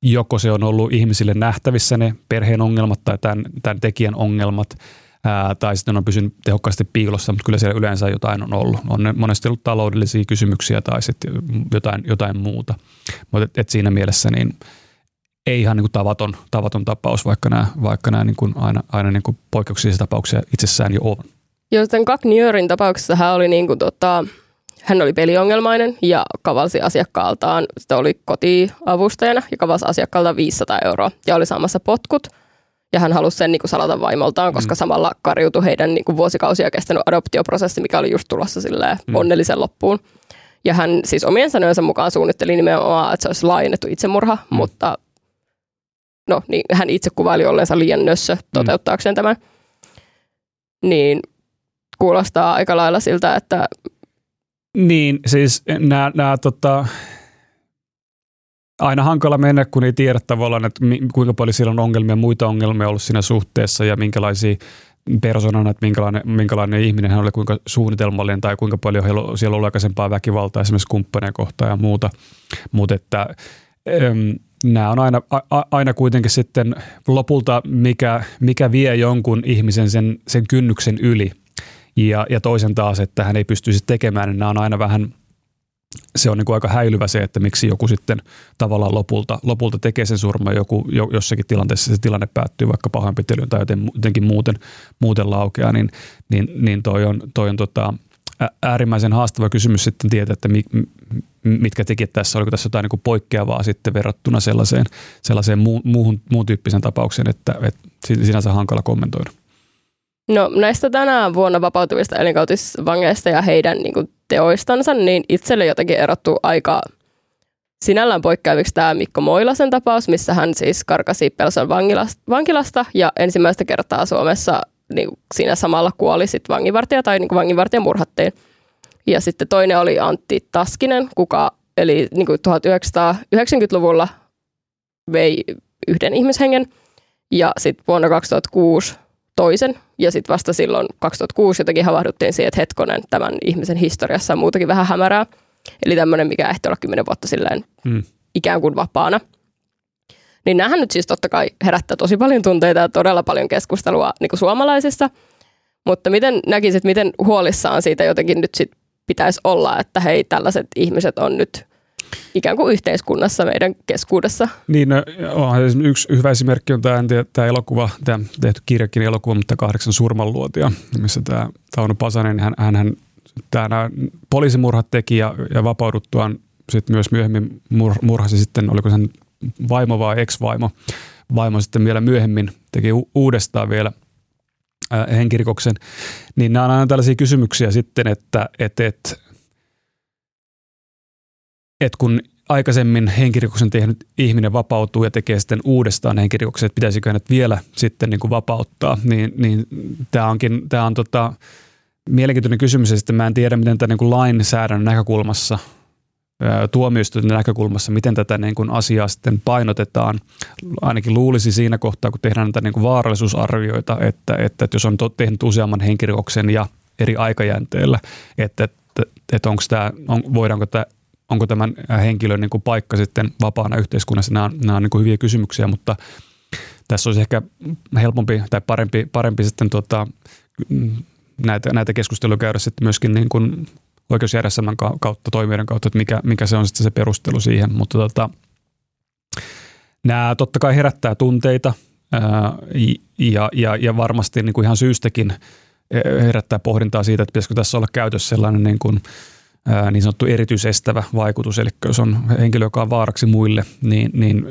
joko se on ollut ihmisille nähtävissä ne perheen ongelmat tai tämän, tämän tekijän ongelmat, ää, tai sitten on pysynyt tehokkaasti piilossa, mutta kyllä siellä yleensä jotain on ollut. On ne monesti ollut taloudellisia kysymyksiä tai sitten jotain, jotain muuta. Mutta et, et siinä mielessä niin ei ihan niin kuin tavaton, tavaton tapaus, vaikka nämä, vaikka nämä niin kuin aina, aina niin kuin poikkeuksellisia tapauksia itsessään jo on. Joo, tämän tapauksessa hän oli niin kuin tota, hän oli peliongelmainen ja kavalsi asiakkaaltaan, sitä oli kotiavustajana ja kavalsi asiakkaalta 500 euroa ja oli saamassa potkut. Ja hän halusi sen niin kuin salata vaimoltaan, koska mm. samalla karjutui heidän niin kuin vuosikausia kestänyt adoptioprosessi, mikä oli just tulossa mm. onnellisen loppuun. Ja hän siis omien sanojensa mukaan suunnitteli nimenomaan, että se olisi laajennettu itsemurha, mm. mutta no, niin hän itse kuvaili olleensa liian nössö mm. toteuttaakseen mm. tämän. Niin kuulostaa aika lailla siltä, että niin, siis nämä, nämä tota, aina hankala mennä, kun ei tiedä tavallaan, että kuinka paljon siellä on ongelmia, muita ongelmia ollut siinä suhteessa ja minkälaisia persoonana, että minkälainen, minkälainen ihminen hän oli, kuinka suunnitelmallinen tai kuinka paljon siellä on ollut aikaisempaa väkivaltaa esimerkiksi kumppaneja kohtaan ja muuta. Mutta että äm, nämä on aina, a, aina kuitenkin sitten lopulta, mikä, mikä vie jonkun ihmisen sen, sen kynnyksen yli – ja, ja toisen taas, että hän ei pystyisi tekemään, niin nämä on aina vähän, se on niin kuin aika häilyvä se, että miksi joku sitten tavallaan lopulta, lopulta tekee sen surman, joku jossakin tilanteessa se tilanne päättyy vaikka pahoinpitelyyn tai jotenkin muuten, muuten laukeaa, niin, niin, niin toi on, toi on tota, äärimmäisen haastava kysymys sitten tietää, että mi, mitkä tekijät tässä, oliko tässä jotain niin poikkeavaa sitten verrattuna sellaiseen, sellaiseen muuhun, muun tyyppisen tapaukseen, että, että sinänsä hankala kommentoida. No näistä tänään vuonna vapautuvista elinkautisvangeista ja heidän niin kuin, teoistansa, niin itselle jotenkin erottuu aika sinällään poikkeaviksi tämä Mikko Moilasen tapaus, missä hän siis karkasi Pelson vankilasta, vankilasta ja ensimmäistä kertaa Suomessa niin siinä samalla kuoli sit vanginvartija tai niin vanginvartija murhattiin. Ja sitten toinen oli Antti Taskinen, kuka eli niin kuin 1990-luvulla vei yhden ihmishengen ja sitten vuonna 2006 toisen. Ja sitten vasta silloin 2006 jotenkin havahduttiin siihen, että hetkonen, tämän ihmisen historiassa on muutakin vähän hämärää. Eli tämmöinen, mikä ehti olla kymmenen vuotta silleen mm. ikään kuin vapaana. Niin näähän nyt siis totta kai herättää tosi paljon tunteita ja todella paljon keskustelua niin kuin suomalaisissa. Mutta miten näkisit, miten huolissaan siitä jotenkin nyt sit pitäisi olla, että hei, tällaiset ihmiset on nyt ikään kuin yhteiskunnassa meidän keskuudessa. Niin, no, onhan yksi hyvä esimerkki on tämä, tämä elokuva, tämä tehty kirjakin elokuva, mutta kahdeksan surmanluotia, missä tämä Tauno Pasanen, hän, hän, hän tämä poliisimurhat teki ja, ja vapauduttuaan sitten myös myöhemmin mur, murhasi sitten, oliko sen vaimo vai ex-vaimo, vaimo sitten vielä myöhemmin teki u- uudestaan vielä henkirikoksen, niin nämä on aina tällaisia kysymyksiä sitten, että et, et, että kun aikaisemmin henkirikoksen tehnyt ihminen vapautuu ja tekee sitten uudestaan henkirikoksen, että pitäisikö hänet vielä sitten niin kuin vapauttaa, niin, niin tämä onkin tämä on tota, mielenkiintoinen kysymys sitten mä en tiedä, miten tämä niin kuin lainsäädännön näkökulmassa tuomioistuimen näkökulmassa, miten tätä niin kuin asiaa sitten painotetaan. Ainakin luulisi siinä kohtaa, kun tehdään näitä niin kuin vaarallisuusarvioita, että, että, että jos on tehnyt useamman henkirikoksen ja eri aikajänteellä, että, että, että onko tämä, on, voidaanko tämä onko tämän henkilön niin kuin paikka sitten vapaana yhteiskunnassa, nämä on, nämä on niin kuin hyviä kysymyksiä, mutta tässä olisi ehkä helpompi tai parempi, parempi sitten tuota, näitä, näitä keskusteluja käydä sitten myöskin niin kuin oikeusjärjestelmän kautta, toimijoiden kautta, että mikä, mikä se on sitten se perustelu siihen. Mutta tota, nämä totta kai herättää tunteita ää, ja, ja, ja varmasti niin kuin ihan syystäkin herättää pohdintaa siitä, että pitäisikö tässä olla käytössä sellainen niin, kuin, niin sanottu erityisestävä vaikutus. Eli jos on henkilö, joka on vaaraksi muille, niin, niin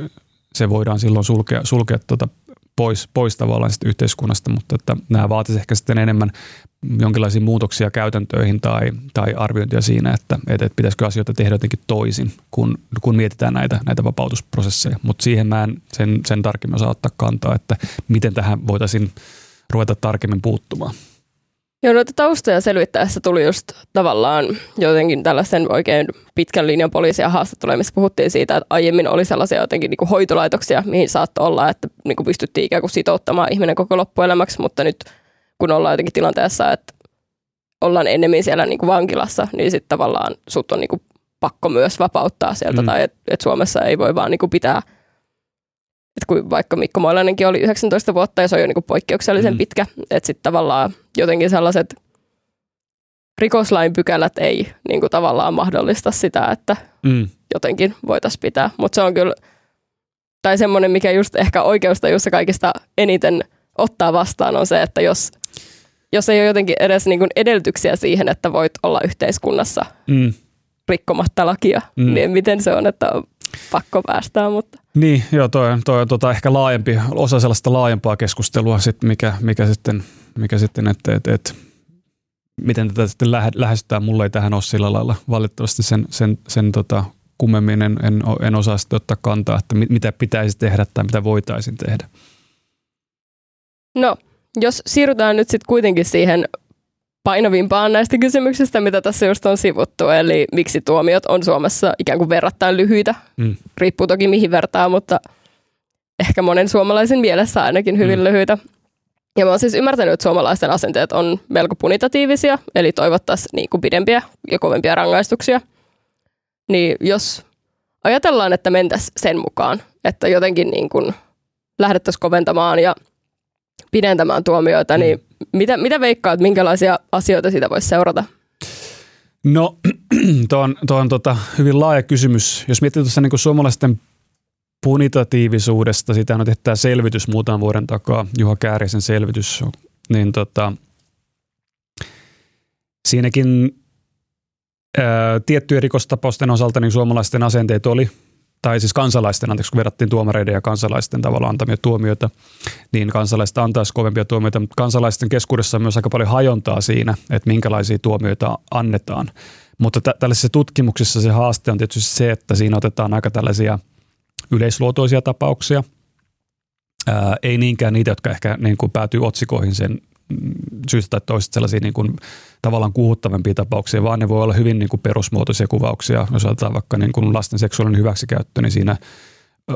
se voidaan silloin sulkea, sulkea tuota pois, pois tavallaan yhteiskunnasta, mutta että nämä vaatisivat ehkä sitten enemmän jonkinlaisia muutoksia käytäntöihin tai, tai arviointia siinä, että, että, että pitäisikö asioita tehdä jotenkin toisin, kun, kun mietitään näitä, näitä vapautusprosesseja. Mutta siihen mä en sen, sen tarkemmin osaa ottaa kantaa, että miten tähän voitaisiin ruveta tarkemmin puuttumaan. Joo, noita taustoja selvittäessä tuli just tavallaan jotenkin tällaisen oikein pitkän linjan poliisia haastatteluja, missä puhuttiin siitä, että aiemmin oli sellaisia jotenkin niin kuin hoitolaitoksia, mihin saattoi olla, että niin kuin pystyttiin ikään kuin sitouttamaan ihminen koko loppuelämäksi, mutta nyt kun ollaan jotenkin tilanteessa, että ollaan ennemmin siellä niin kuin vankilassa, niin sitten tavallaan sut on niin kuin pakko myös vapauttaa sieltä, mm. tai että et Suomessa ei voi vaan niin kuin pitää – että kun vaikka Mikko Moilainenkin oli 19 vuotta ja se on jo niin poikkeuksellisen mm. pitkä, että sitten tavallaan jotenkin sellaiset rikoslain pykälät ei niin kuin tavallaan mahdollista sitä, että mm. jotenkin voitaisiin pitää. Mutta se on kyllä, tai semmoinen, mikä just ehkä oikeustajussa kaikista eniten ottaa vastaan on se, että jos, jos ei ole jotenkin edes niin kuin edellytyksiä siihen, että voit olla yhteiskunnassa mm. Rikkomatta lakia, mm. niin miten se on, että on pakko päästää, mutta niin, joo, toi, toi on tota ehkä laajempi, osa sellaista laajempaa keskustelua, sit mikä, mikä sitten, mikä sitten että et, et, miten tätä sitten lähe, lähestytään. Mulla ei tähän ole sillä lailla valitettavasti sen, sen, sen tota, kummemmin en, en, en osaa sitten ottaa kantaa, että mit, mitä pitäisi tehdä tai mitä voitaisiin tehdä. No, jos siirrytään nyt sitten kuitenkin siihen painavimpaan näistä kysymyksistä, mitä tässä just on sivuttu, eli miksi tuomiot on Suomessa ikään kuin verrattain lyhyitä. Mm. Riippuu toki mihin vertaa, mutta ehkä monen suomalaisen mielessä ainakin hyvin mm. lyhyitä. Ja mä oon siis ymmärtänyt, että suomalaisten asenteet on melko punitatiivisia, eli toivottaisiin niin kuin pidempiä ja kovempia rangaistuksia. Niin jos ajatellaan, että mentäisiin sen mukaan, että jotenkin niin kuin lähdettäisiin koventamaan ja pidentämään tuomioita, niin mm. Mitä, mitä veikkaat, minkälaisia asioita siitä voisi seurata? No, tuo on, tuo on tota, hyvin laaja kysymys. Jos miettii tuossa niin suomalaisten punitatiivisuudesta, sitä on tehty tämä selvitys muutaman vuoden takaa, Juha Käärisen selvitys, niin tota, siinäkin ää, tiettyjen rikostapausten osalta niin suomalaisten asenteet oli tai siis kansalaisten, anteeksi kun verrattiin tuomareiden ja kansalaisten tavalla antamia tuomioita, niin kansalaiset antaisi kovempia tuomioita, mutta kansalaisten keskuudessa on myös aika paljon hajontaa siinä, että minkälaisia tuomioita annetaan. Mutta tä- tällaisissa tutkimuksissa se haaste on tietysti se, että siinä otetaan aika tällaisia yleisluotoisia tapauksia, Ää, ei niinkään niitä, jotka ehkä niin kuin päätyy otsikoihin sen syystä tai toisesta sellaisia niin kuin, tavallaan kuuhuttavampia tapauksia, vaan ne voi olla hyvin niin kuin perusmuotoisia kuvauksia. Jos otetaan vaikka niin kuin lasten seksuaalinen hyväksikäyttö, niin siinä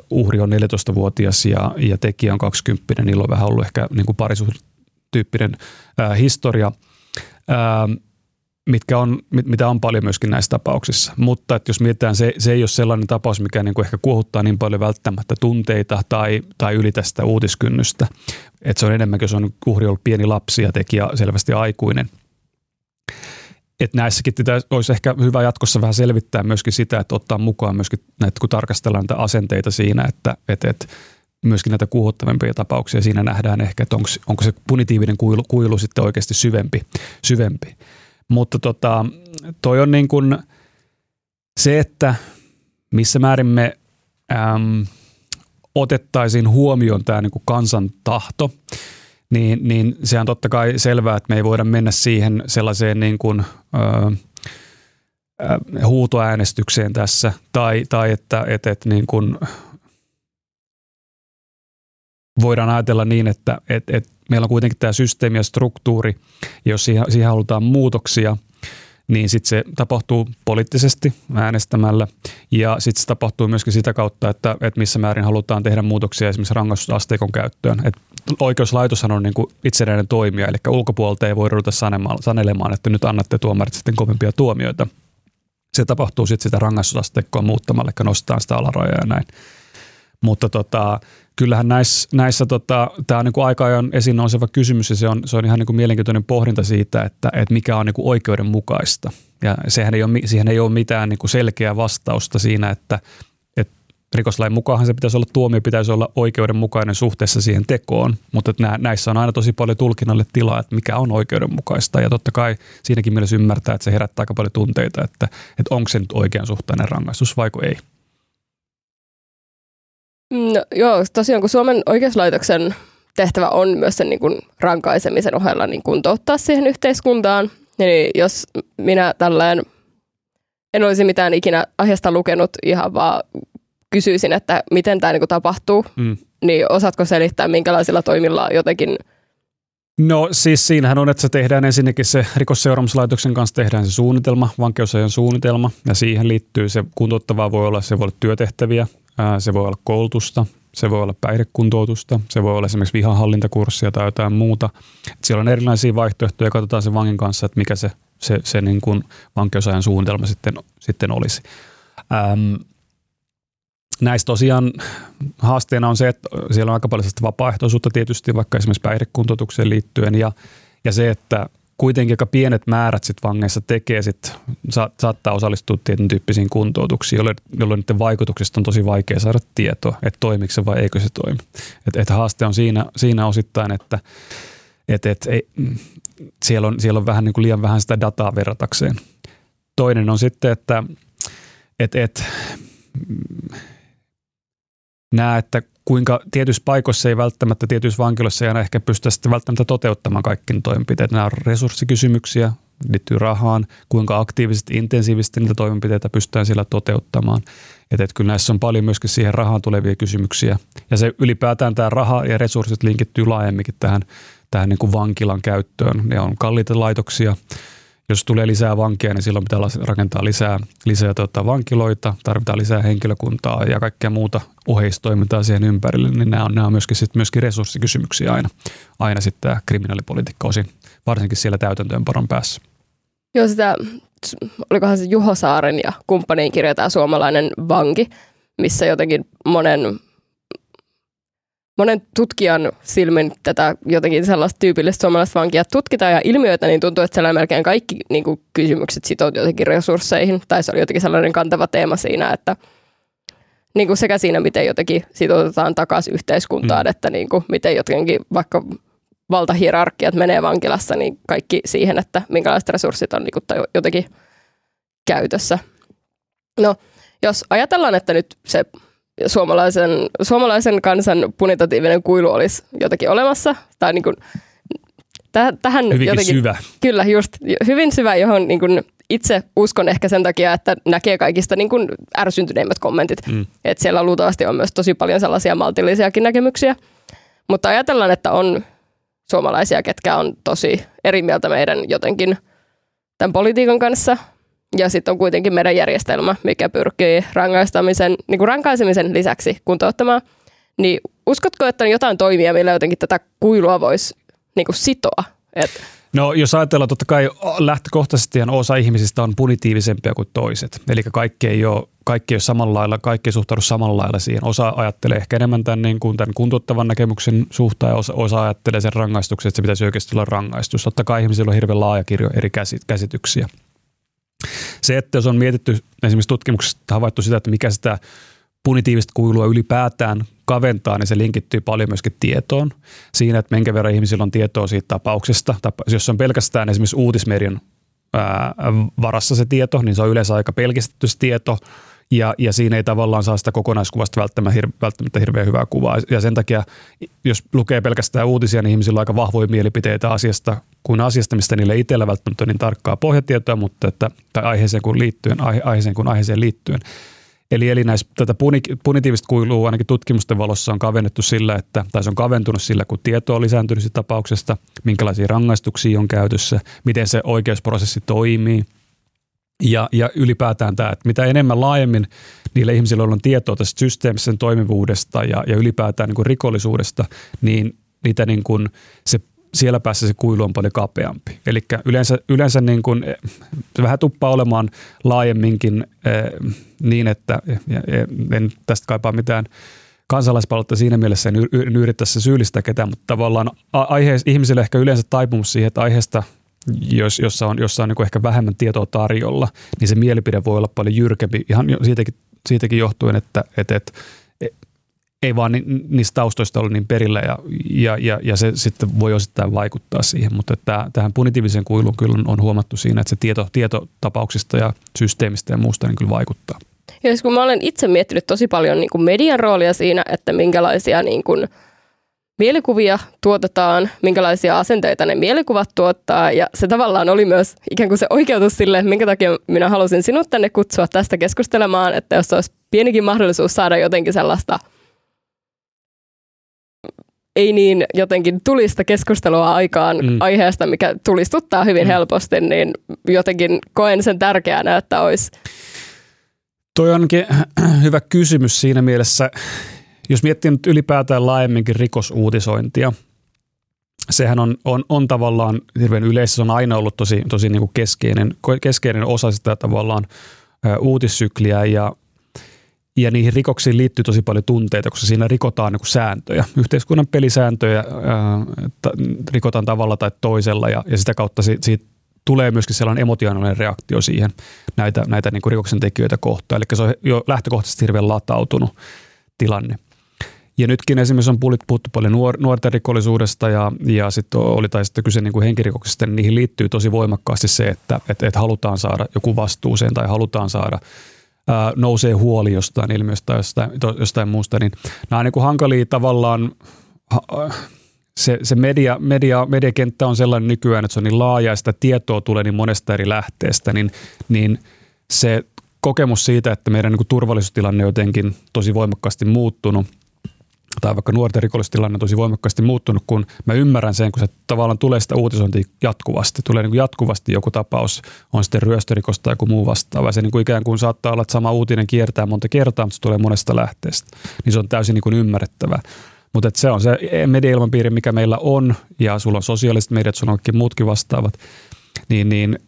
uhri on 14-vuotias ja, ja tekijä on 20, niillä on vähän ollut ehkä niin kuin parisuhtyyppinen ää, historia. Ää, mitkä on, mitä on paljon myöskin näissä tapauksissa. Mutta että jos mietitään, se, se ei ole sellainen tapaus, mikä niin kuin ehkä kuohuttaa niin paljon välttämättä tunteita tai, tai ylitä sitä uutiskynnystä. Että se on enemmänkin, jos on uhri ollut pieni lapsi ja tekijä selvästi aikuinen. Että näissäkin olisi ehkä hyvä jatkossa vähän selvittää myöskin sitä, että ottaa mukaan myöskin näitä, kun tarkastellaan näitä asenteita siinä, että, että, että myöskin näitä kuuhuttavimpia tapauksia siinä nähdään ehkä, että onko, onko se punitiivinen kuilu, kuilu sitten oikeasti syvempi. syvempi. Mutta tota, toi on niin kuin se, että missä määrin me äm, otettaisiin huomioon tämä niin kuin kansan tahto, niin, niin se on totta kai selvää, että me ei voida mennä siihen sellaiseen niin kuin, ö, huutoäänestykseen tässä, tai, tai että, että, että niin kuin voidaan ajatella niin, että, että, että meillä on kuitenkin tämä systeemi ja struktuuri, ja jos siihen, siihen halutaan muutoksia, niin sitten se tapahtuu poliittisesti äänestämällä ja sitten se tapahtuu myöskin sitä kautta, että, että missä määrin halutaan tehdä muutoksia esimerkiksi rangaistusasteikon käyttöön. Et oikeuslaitoshan on niin kuin itsenäinen toimija, eli ulkopuolelta ei voi ruveta sanelemaan, että nyt annatte tuomarit sitten kovempia tuomioita. Se tapahtuu sitten sitä rangaistusasteikkoa muuttamalla, eli nostetaan sitä alarajaa ja näin. Mutta tota, kyllähän näissä, näissä tota, tämä on niin aika ajan esiin nouseva kysymys ja se on, se on ihan niin kuin mielenkiintoinen pohdinta siitä, että, että mikä on niin kuin oikeudenmukaista. Ja sehän ei ole, siihen ei ole mitään niin kuin selkeää vastausta siinä, että, että rikoslain mukaan se pitäisi olla tuomio, pitäisi olla oikeudenmukainen suhteessa siihen tekoon, mutta että näissä on aina tosi paljon tulkinnalle tilaa, että mikä on oikeudenmukaista. Ja totta kai siinäkin mielessä ymmärtää, että se herättää aika paljon tunteita, että, että onko se nyt oikean suhtainen rangaistus vai ei. No, joo, tosiaan kun Suomen oikeuslaitoksen tehtävä on myös sen niin kuin rankaisemisen ohella niin kuntouttaa siihen yhteiskuntaan, niin jos minä tällään en olisi mitään ikinä aiheesta lukenut, ihan vaan kysyisin, että miten tämä niin kuin tapahtuu, mm. niin osaatko selittää, minkälaisilla toimilla jotenkin No siis siinähän on, että se tehdään ensinnäkin se rikosseuraamuslaitoksen kanssa tehdään se suunnitelma, vankeusajan suunnitelma ja siihen liittyy se kuntouttavaa voi olla, se voi olla työtehtäviä, se voi olla koulutusta, se voi olla päihdekuntoutusta, se voi olla esimerkiksi vihanhallintakurssia tai jotain muuta. Et siellä on erilaisia vaihtoehtoja ja katsotaan sen vangin kanssa, että mikä se, se, se niin kuin vankeusajan suunnitelma sitten, sitten olisi. Ähm, näistä tosiaan haasteena on se, että siellä on aika paljon vapaaehtoisuutta tietysti, vaikka esimerkiksi päihdekuntoutukseen liittyen ja, ja se, että kuitenkin aika pienet määrät sit vangeissa tekee sit, sa, saattaa osallistua tietyn tyyppisiin kuntoutuksiin, jolloin, jolloin niiden vaikutuksista on tosi vaikea saada tietoa, että toimiko se vai eikö se toimi. Et, et haaste on siinä, siinä osittain, että et, et, ei, siellä, on, siellä on vähän niin kuin liian vähän sitä dataa verratakseen. Toinen on sitten, että et, et, nämä, että kuinka tietyissä paikoissa ei välttämättä, tietyissä vankiloissa ei aina ehkä pystytä sitten välttämättä toteuttamaan kaikki toimenpiteet. Nämä on resurssikysymyksiä, liittyy rahaan, kuinka aktiivisesti, intensiivisesti niitä toimenpiteitä pystytään siellä toteuttamaan. Että et kyllä näissä on paljon myöskin siihen rahaan tulevia kysymyksiä. Ja se ylipäätään tämä raha ja resurssit linkittyy laajemminkin tähän, tähän niin kuin vankilan käyttöön. Ne on kalliita laitoksia, jos tulee lisää vankia, niin silloin pitää rakentaa lisää, lisää tota, vankiloita, tarvitaan lisää henkilökuntaa ja kaikkea muuta oheistoimintaa siihen ympärille, niin nämä on, nämä on myöskin, sit, myöskin resurssikysymyksiä aina, aina sitten tämä kriminaalipolitiikka osin, varsinkin siellä täytäntöönpanon päässä. Joo, sitä, olikohan se Juho Saaren ja kumppanien kirja tämä suomalainen vanki, missä jotenkin monen monen tutkijan silmin tätä jotenkin sellaista tyypillistä suomalaista vankia tutkitaan ja ilmiöitä, niin tuntuu, että siellä melkein kaikki niin kuin, kysymykset sitoutuvat jotenkin resursseihin. Tai se oli jotenkin sellainen kantava teema siinä, että niin kuin sekä siinä, miten jotenkin sitoutetaan takaisin yhteiskuntaan, mm. että niin kuin, miten jotenkin vaikka valtahierarkiat menee vankilassa, niin kaikki siihen, että minkälaiset resurssit on niin kuin, tai jotenkin käytössä. No, jos ajatellaan, että nyt se suomalaisen, suomalaisen kansan punitatiivinen kuilu olisi jotenkin olemassa. Tai niin kuin, täh, tähän Hyvinkin jotenkin, syvä. Kyllä, just hyvin syvä, johon niin kuin itse uskon ehkä sen takia, että näkee kaikista niin kuin ärsyntyneimmät kommentit. Mm. Että siellä luultavasti on myös tosi paljon sellaisia maltillisiakin näkemyksiä. Mutta ajatellaan, että on suomalaisia, ketkä on tosi eri mieltä meidän jotenkin tämän politiikan kanssa – ja sitten on kuitenkin meidän järjestelmä, mikä pyrkii rangaistamisen, niin kuin rankaisemisen lisäksi kuntouttamaan. Niin uskotko, että on jotain toimia, millä jotenkin tätä kuilua voisi niin kuin sitoa? Et No jos ajatellaan, totta kai lähtökohtaisesti osa ihmisistä on punitiivisempia kuin toiset. Eli kaikki ei ole, kaikki ei ole samalla lailla, kaikki ei suhtaudu samalla lailla siihen. Osa ajattelee ehkä enemmän tämän, niin kuin tämän kuntouttavan näkemyksen suhtaan ja osa, osa ajattelee sen rangaistuksen, että se pitäisi oikeasti olla rangaistus. Totta kai ihmisillä on hirveän laaja kirjo eri käsityksiä. Se, että jos on mietitty esimerkiksi tutkimuksesta havaittu sitä, että mikä sitä punitiivista kuilua ylipäätään kaventaa, niin se linkittyy paljon myöskin tietoon. Siinä, että minkä verran ihmisillä on tietoa siitä tapauksesta. Jos on pelkästään esimerkiksi uutismedian varassa se tieto, niin se on yleensä aika pelkistetty se tieto – ja, ja siinä ei tavallaan saa sitä kokonaiskuvasta välttämättä, hir, välttämättä hirveän hyvää kuvaa. Ja sen takia, jos lukee pelkästään uutisia, niin ihmisillä on aika vahvoja mielipiteitä asiasta, kuin asiasta, mistä niille itsellä välttämättä on niin tarkkaa pohjatietoa, mutta että, tai aiheeseen kuin liittyen, aihe, aiheeseen kuin aiheeseen liittyen. Eli, eli näistä, tätä puni, punitiivista kuilua ainakin tutkimusten valossa on kavennettu sillä, että, tai se on kaventunut sillä, kun tieto on lisääntynyt tapauksesta, minkälaisia rangaistuksia on käytössä, miten se oikeusprosessi toimii – ja, ja ylipäätään tämä, että mitä enemmän laajemmin niillä ihmisillä on tietoa tästä systeemisen toimivuudesta ja, ja ylipäätään niin kuin rikollisuudesta, niin niitä niin kuin se siellä päässä se kuilu on paljon kapeampi. Eli yleensä, yleensä niin kuin, se vähän tuppaa olemaan laajemminkin eh, niin, että ja, en tästä kaipaa mitään kansalaispalautta siinä mielessä en yrittäisi syyllistää ketään, mutta tavallaan aihe, ihmisille ehkä yleensä taipumus siihen, että aiheesta jos, jossa on, jossa on niin ehkä vähemmän tietoa tarjolla, niin se mielipide voi olla paljon jyrkempi ihan siitäkin, siitäkin johtuen, että, että, että ei vaan ni, niistä taustoista ole niin perillä ja, ja, ja, ja se sitten voi osittain vaikuttaa siihen, mutta että tähän punitiivisen kuiluun kyllä on huomattu siinä, että se tieto, tietotapauksista ja systeemistä ja muusta niin kyllä vaikuttaa. Ja siis kun mä olen itse miettinyt tosi paljon niin kuin median roolia siinä, että minkälaisia niin kuin mielikuvia tuotetaan, minkälaisia asenteita ne mielikuvat tuottaa. Ja se tavallaan oli myös ikään kuin se oikeutus sille, minkä takia minä halusin sinut tänne kutsua tästä keskustelemaan, että jos olisi pienikin mahdollisuus saada jotenkin sellaista – ei niin jotenkin tulista keskustelua aikaan mm. aiheesta, mikä tulistuttaa hyvin mm. helposti, niin jotenkin koen sen tärkeänä, että olisi. Toi onkin hyvä kysymys siinä mielessä, jos miettii nyt ylipäätään laajemminkin rikosuutisointia, sehän on, on, on tavallaan hirveän yleistä, se on aina ollut tosi, tosi niin kuin keskeinen, keskeinen osa sitä tavallaan uutissykliä ja ja niihin rikoksiin liittyy tosi paljon tunteita, koska siinä rikotaan niin sääntöjä, yhteiskunnan pelisääntöjä ää, ta, rikotaan tavalla tai toisella ja, ja sitä kautta siitä, siitä tulee myöskin sellainen emotionaalinen reaktio siihen näitä, näitä niin kuin rikoksen tekijöitä kohtaan. Eli se on jo lähtökohtaisesti hirveän latautunut tilanne. Ja nytkin esimerkiksi on puhuttu paljon nuor- nuorten rikollisuudesta ja, ja sitten oli tai sitten kyse niin henkirikoksista, niin niihin liittyy tosi voimakkaasti se, että et, et halutaan saada joku vastuuseen tai halutaan saada – ää, nousee huoli jostain ilmiöstä tai jostain, jostain muusta, niin nämä on niin hankalia tavallaan, se, se media, media, mediakenttä on sellainen nykyään, että se on niin laaja ja sitä tietoa tulee niin monesta eri lähteestä, niin, niin se kokemus siitä, että meidän niin kuin turvallisuustilanne on jotenkin tosi voimakkaasti muuttunut – tai vaikka nuorten rikollistilanne on tosi voimakkaasti muuttunut, kun mä ymmärrän sen, kun se tavallaan tulee sitä uutisointia jatkuvasti. Tulee niin kuin jatkuvasti joku tapaus, on sitten ryöstörikos tai joku muu vastaava. Se niin kuin ikään kuin saattaa olla, että sama uutinen kiertää monta kertaa, mutta se tulee monesta lähteestä. Niin se on täysin niin kuin ymmärrettävää. Mutta se on se media-ilmapiiri, mikä meillä on, ja sulla on sosiaaliset mediat, sulla on muutkin vastaavat, niin, niin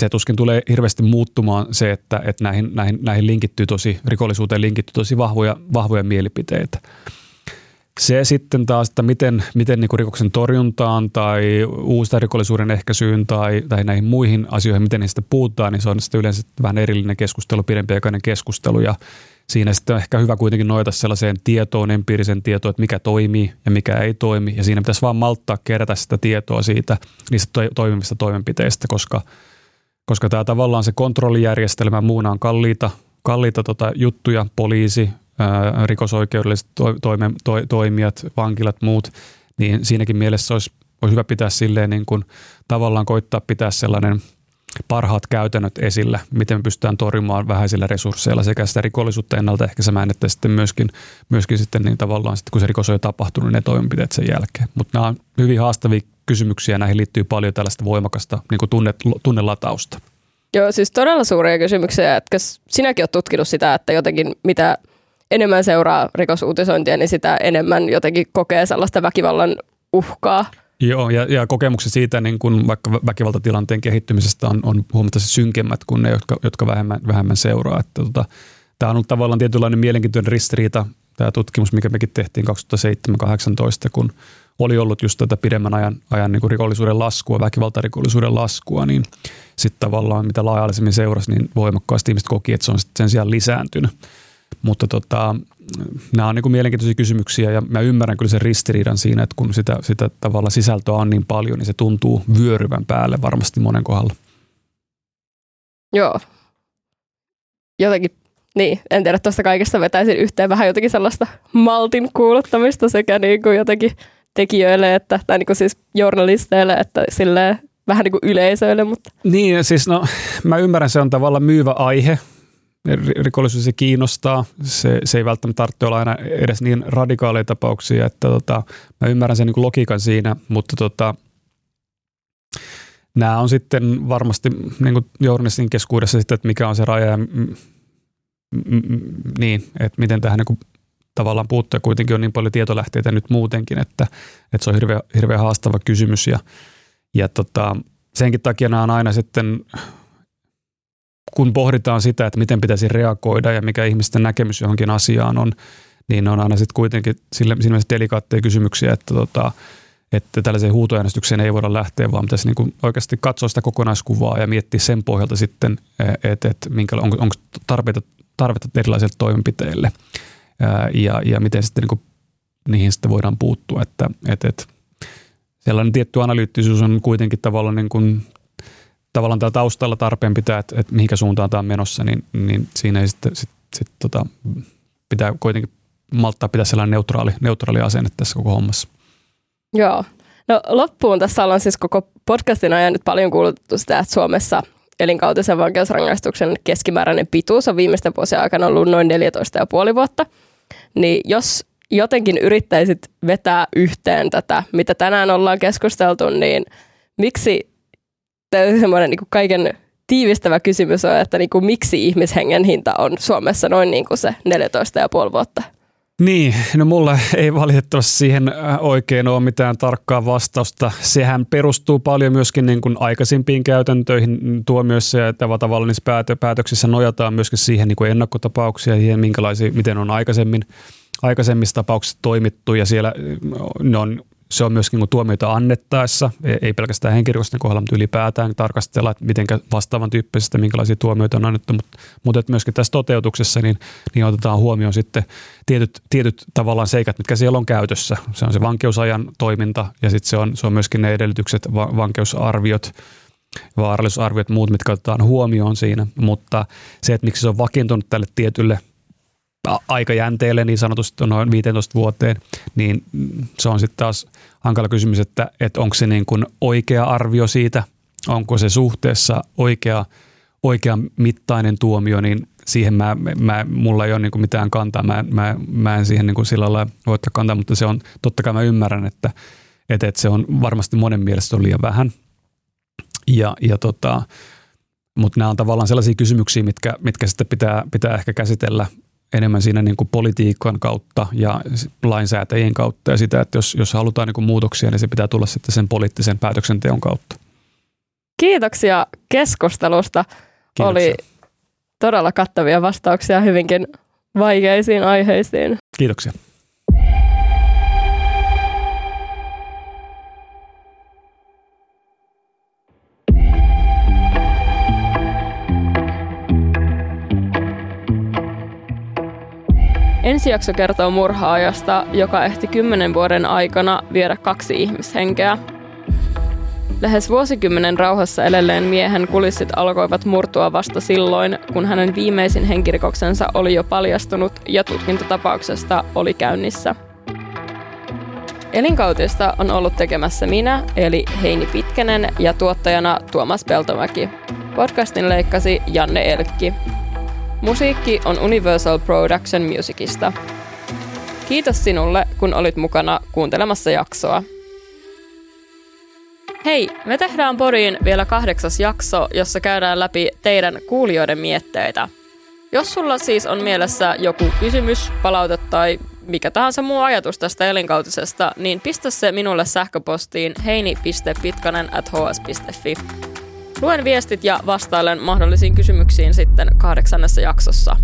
se tuskin tulee hirveästi muuttumaan se, että, että näihin, näihin, näihin linkittyy tosi, rikollisuuteen linkittyy tosi vahvoja, vahvoja mielipiteitä. Se sitten taas, että miten, miten niin rikoksen torjuntaan tai uusista rikollisuuden ehkäisyyn tai, tai näihin muihin asioihin, miten niistä puhutaan, niin se on sitten yleensä vähän erillinen keskustelu, pidempiaikainen keskustelu. Ja siinä sitten on ehkä hyvä kuitenkin noita sellaiseen tietoon, empiirisen tietoon, että mikä toimii ja mikä ei toimi. Ja siinä pitäisi vaan malttaa kerätä sitä tietoa siitä niistä to- toimivista toimenpiteistä, koska, koska tämä tavallaan se kontrollijärjestelmä muuna on kalliita, kalliita tota juttuja, poliisi, rikosoikeudelliset to, toime, to, toimijat, vankilat, muut, niin siinäkin mielessä olisi, olisi hyvä pitää silleen niin kuin, tavallaan koittaa pitää sellainen parhaat käytännöt esillä, miten me pystytään torjumaan vähäisillä resursseilla sekä sitä rikollisuutta ennaltaehkäisemään, että sitten myöskin, myöskin sitten niin tavallaan sitten, kun se rikos on jo tapahtunut, ne toimenpiteet sen jälkeen. Mutta nämä on hyvin haastavia kysymyksiä, näihin liittyy paljon tällaista voimakasta niin kuin tunne, tunnelatausta. Joo, siis todella suuria kysymyksiä, että sinäkin olet tutkinut sitä, että jotenkin mitä – enemmän seuraa rikosuutisointia, niin sitä enemmän jotenkin kokee sellaista väkivallan uhkaa. Joo, ja, ja kokemukset siitä niin kun vaikka väkivaltatilanteen kehittymisestä on, on huomattavasti synkemmät kuin ne, jotka, jotka vähemmän, vähemmän seuraa. Että, tota, tämä on ollut tavallaan tietynlainen mielenkiintoinen ristiriita, tämä tutkimus, mikä mekin tehtiin 2007-2018, kun oli ollut just tätä pidemmän ajan, ajan niin rikollisuuden laskua, väkivaltarikollisuuden laskua, niin sitten tavallaan mitä laajallisemmin seurasi, niin voimakkaasti ihmiset koki, että se on sen sijaan lisääntynyt. Mutta tota, nämä on niin kuin mielenkiintoisia kysymyksiä ja mä ymmärrän kyllä sen ristiriidan siinä, että kun sitä, sitä tavalla sisältöä on niin paljon, niin se tuntuu vyöryvän päälle varmasti monen kohdalla. Joo. Jotenkin, niin, en tiedä, tuosta kaikesta vetäisin yhteen vähän jotenkin sellaista maltin kuuluttamista sekä niin kuin jotenkin tekijöille, että, tai niin kuin siis journalisteille, että silleen vähän niin kuin yleisöille. Mutta. Niin, siis no, mä ymmärrän, se on tavallaan myyvä aihe, rikollisuus se kiinnostaa. Se, se ei välttämättä tarvitse olla aina edes niin radikaaleja tapauksia, että tota, mä ymmärrän sen niin logiikan siinä, mutta tota, nämä on sitten varmasti niin kuin journalistin keskuudessa sitten, että mikä on se raja ja m- m- m- niin, että miten tähän niin kuin tavallaan puuttuu. Kuitenkin on niin paljon tietolähteitä nyt muutenkin, että, että se on hirveän, hirveän haastava kysymys ja, ja tota, senkin takia nämä on aina sitten kun pohditaan sitä, että miten pitäisi reagoida ja mikä ihmisten näkemys johonkin asiaan on, niin on aina sitten kuitenkin sille, siinä mielessä delikaatteja kysymyksiä, että tota, että tällaiseen huutoäänestykseen ei voida lähteä, vaan pitäisi niin oikeasti katsoa sitä kokonaiskuvaa ja miettiä sen pohjalta sitten, että et, minkä, onko, onko tarpeita, tarvetta erilaisille toimenpiteille ja, ja miten sitten niin niihin sitten voidaan puuttua. Että, et, et, sellainen tietty analyyttisuus on kuitenkin tavallaan, niin kuin, tavallaan täällä taustalla tarpeen pitää, että, että mihinkä suuntaan tämä on menossa, niin, niin siinä ei sitten sit, sit, tota, pitää kuitenkin malttaa pitää sellainen neutraali, neutraali asenne tässä koko hommassa. Joo. No loppuun tässä ollaan siis koko podcastin ajan nyt paljon kuultu sitä, että Suomessa elinkautisen vankeusrangaistuksen keskimääräinen pituus on viimeisten vuosien aikana ollut noin 14,5 vuotta. Niin jos jotenkin yrittäisit vetää yhteen tätä, mitä tänään ollaan keskusteltu, niin miksi semmoinen niin kaiken tiivistävä kysymys on, että niin kuin, miksi ihmishengen hinta on Suomessa noin niin kuin se 14,5 vuotta? Niin, no mulla ei valitettavasti siihen äh, oikein ole mitään tarkkaa vastausta. Sehän perustuu paljon myöskin niin kuin aikaisimpiin käytäntöihin tuomioissa ja tavallaan niissä päätöksissä nojataan myöskin siihen niin kuin ennakkotapauksia, siihen minkälaisia, miten on aikaisemmin, aikaisemmissa tapauksissa toimittu ja siellä ne on se on myöskin niin tuomioita annettaessa, e- ei pelkästään henkirikosten kohdalla, mutta ylipäätään tarkastella, että miten vastaavan tyyppisestä, minkälaisia tuomioita on annettu, mutta, mutta että myöskin tässä toteutuksessa niin, niin otetaan huomioon sitten tietyt, tietyt tavallaan seikat, mitkä siellä on käytössä. Se on se vankeusajan toiminta ja sitten se on, se on myöskin ne edellytykset, va- vankeusarviot, vaarallisuusarviot, muut, mitkä otetaan huomioon siinä, mutta se, että miksi se on vakiintunut tälle tietylle aikajänteelle niin sanotusti noin 15 vuoteen, niin se on sitten taas hankala kysymys, että, että onko se niin kuin oikea arvio siitä, onko se suhteessa oikea, oikea mittainen tuomio, niin siihen mä, mä, mulla ei ole niin kuin mitään kantaa, mä, mä, mä en siihen niin kuin sillä lailla voi ottaa kantaa, mutta se on, totta kai mä ymmärrän, että, että, että se on varmasti monen mielestä on liian vähän. Ja, ja tota, mutta nämä on tavallaan sellaisia kysymyksiä, mitkä, mitkä sitten pitää, pitää ehkä käsitellä enemmän siinä niin kuin politiikan kautta ja lainsäätäjien kautta ja sitä, että jos, jos halutaan niin kuin muutoksia, niin se pitää tulla sitten sen poliittisen päätöksenteon kautta. Kiitoksia keskustelusta. Kiitoksia. Oli todella kattavia vastauksia hyvinkin vaikeisiin aiheisiin. Kiitoksia. Ensi jakso kertoo murhaajasta, joka ehti kymmenen vuoden aikana viedä kaksi ihmishenkeä. Lähes vuosikymmenen rauhassa edelleen miehen kulissit alkoivat murtua vasta silloin, kun hänen viimeisin henkirikoksensa oli jo paljastunut ja tutkintatapauksesta oli käynnissä. Elinkautista on ollut tekemässä minä, eli Heini Pitkänen, ja tuottajana Tuomas Peltomäki. Podcastin leikkasi Janne Elkki. Musiikki on Universal Production Musicista. Kiitos sinulle, kun olit mukana kuuntelemassa jaksoa. Hei, me tehdään Poriin vielä kahdeksas jakso, jossa käydään läpi teidän kuulijoiden mietteitä. Jos sulla siis on mielessä joku kysymys, palaute tai mikä tahansa muu ajatus tästä elinkautisesta, niin pistä se minulle sähköpostiin heini.pitkanen at hs.fi. Luen viestit ja vastailen mahdollisiin kysymyksiin sitten kahdeksannessa jaksossa.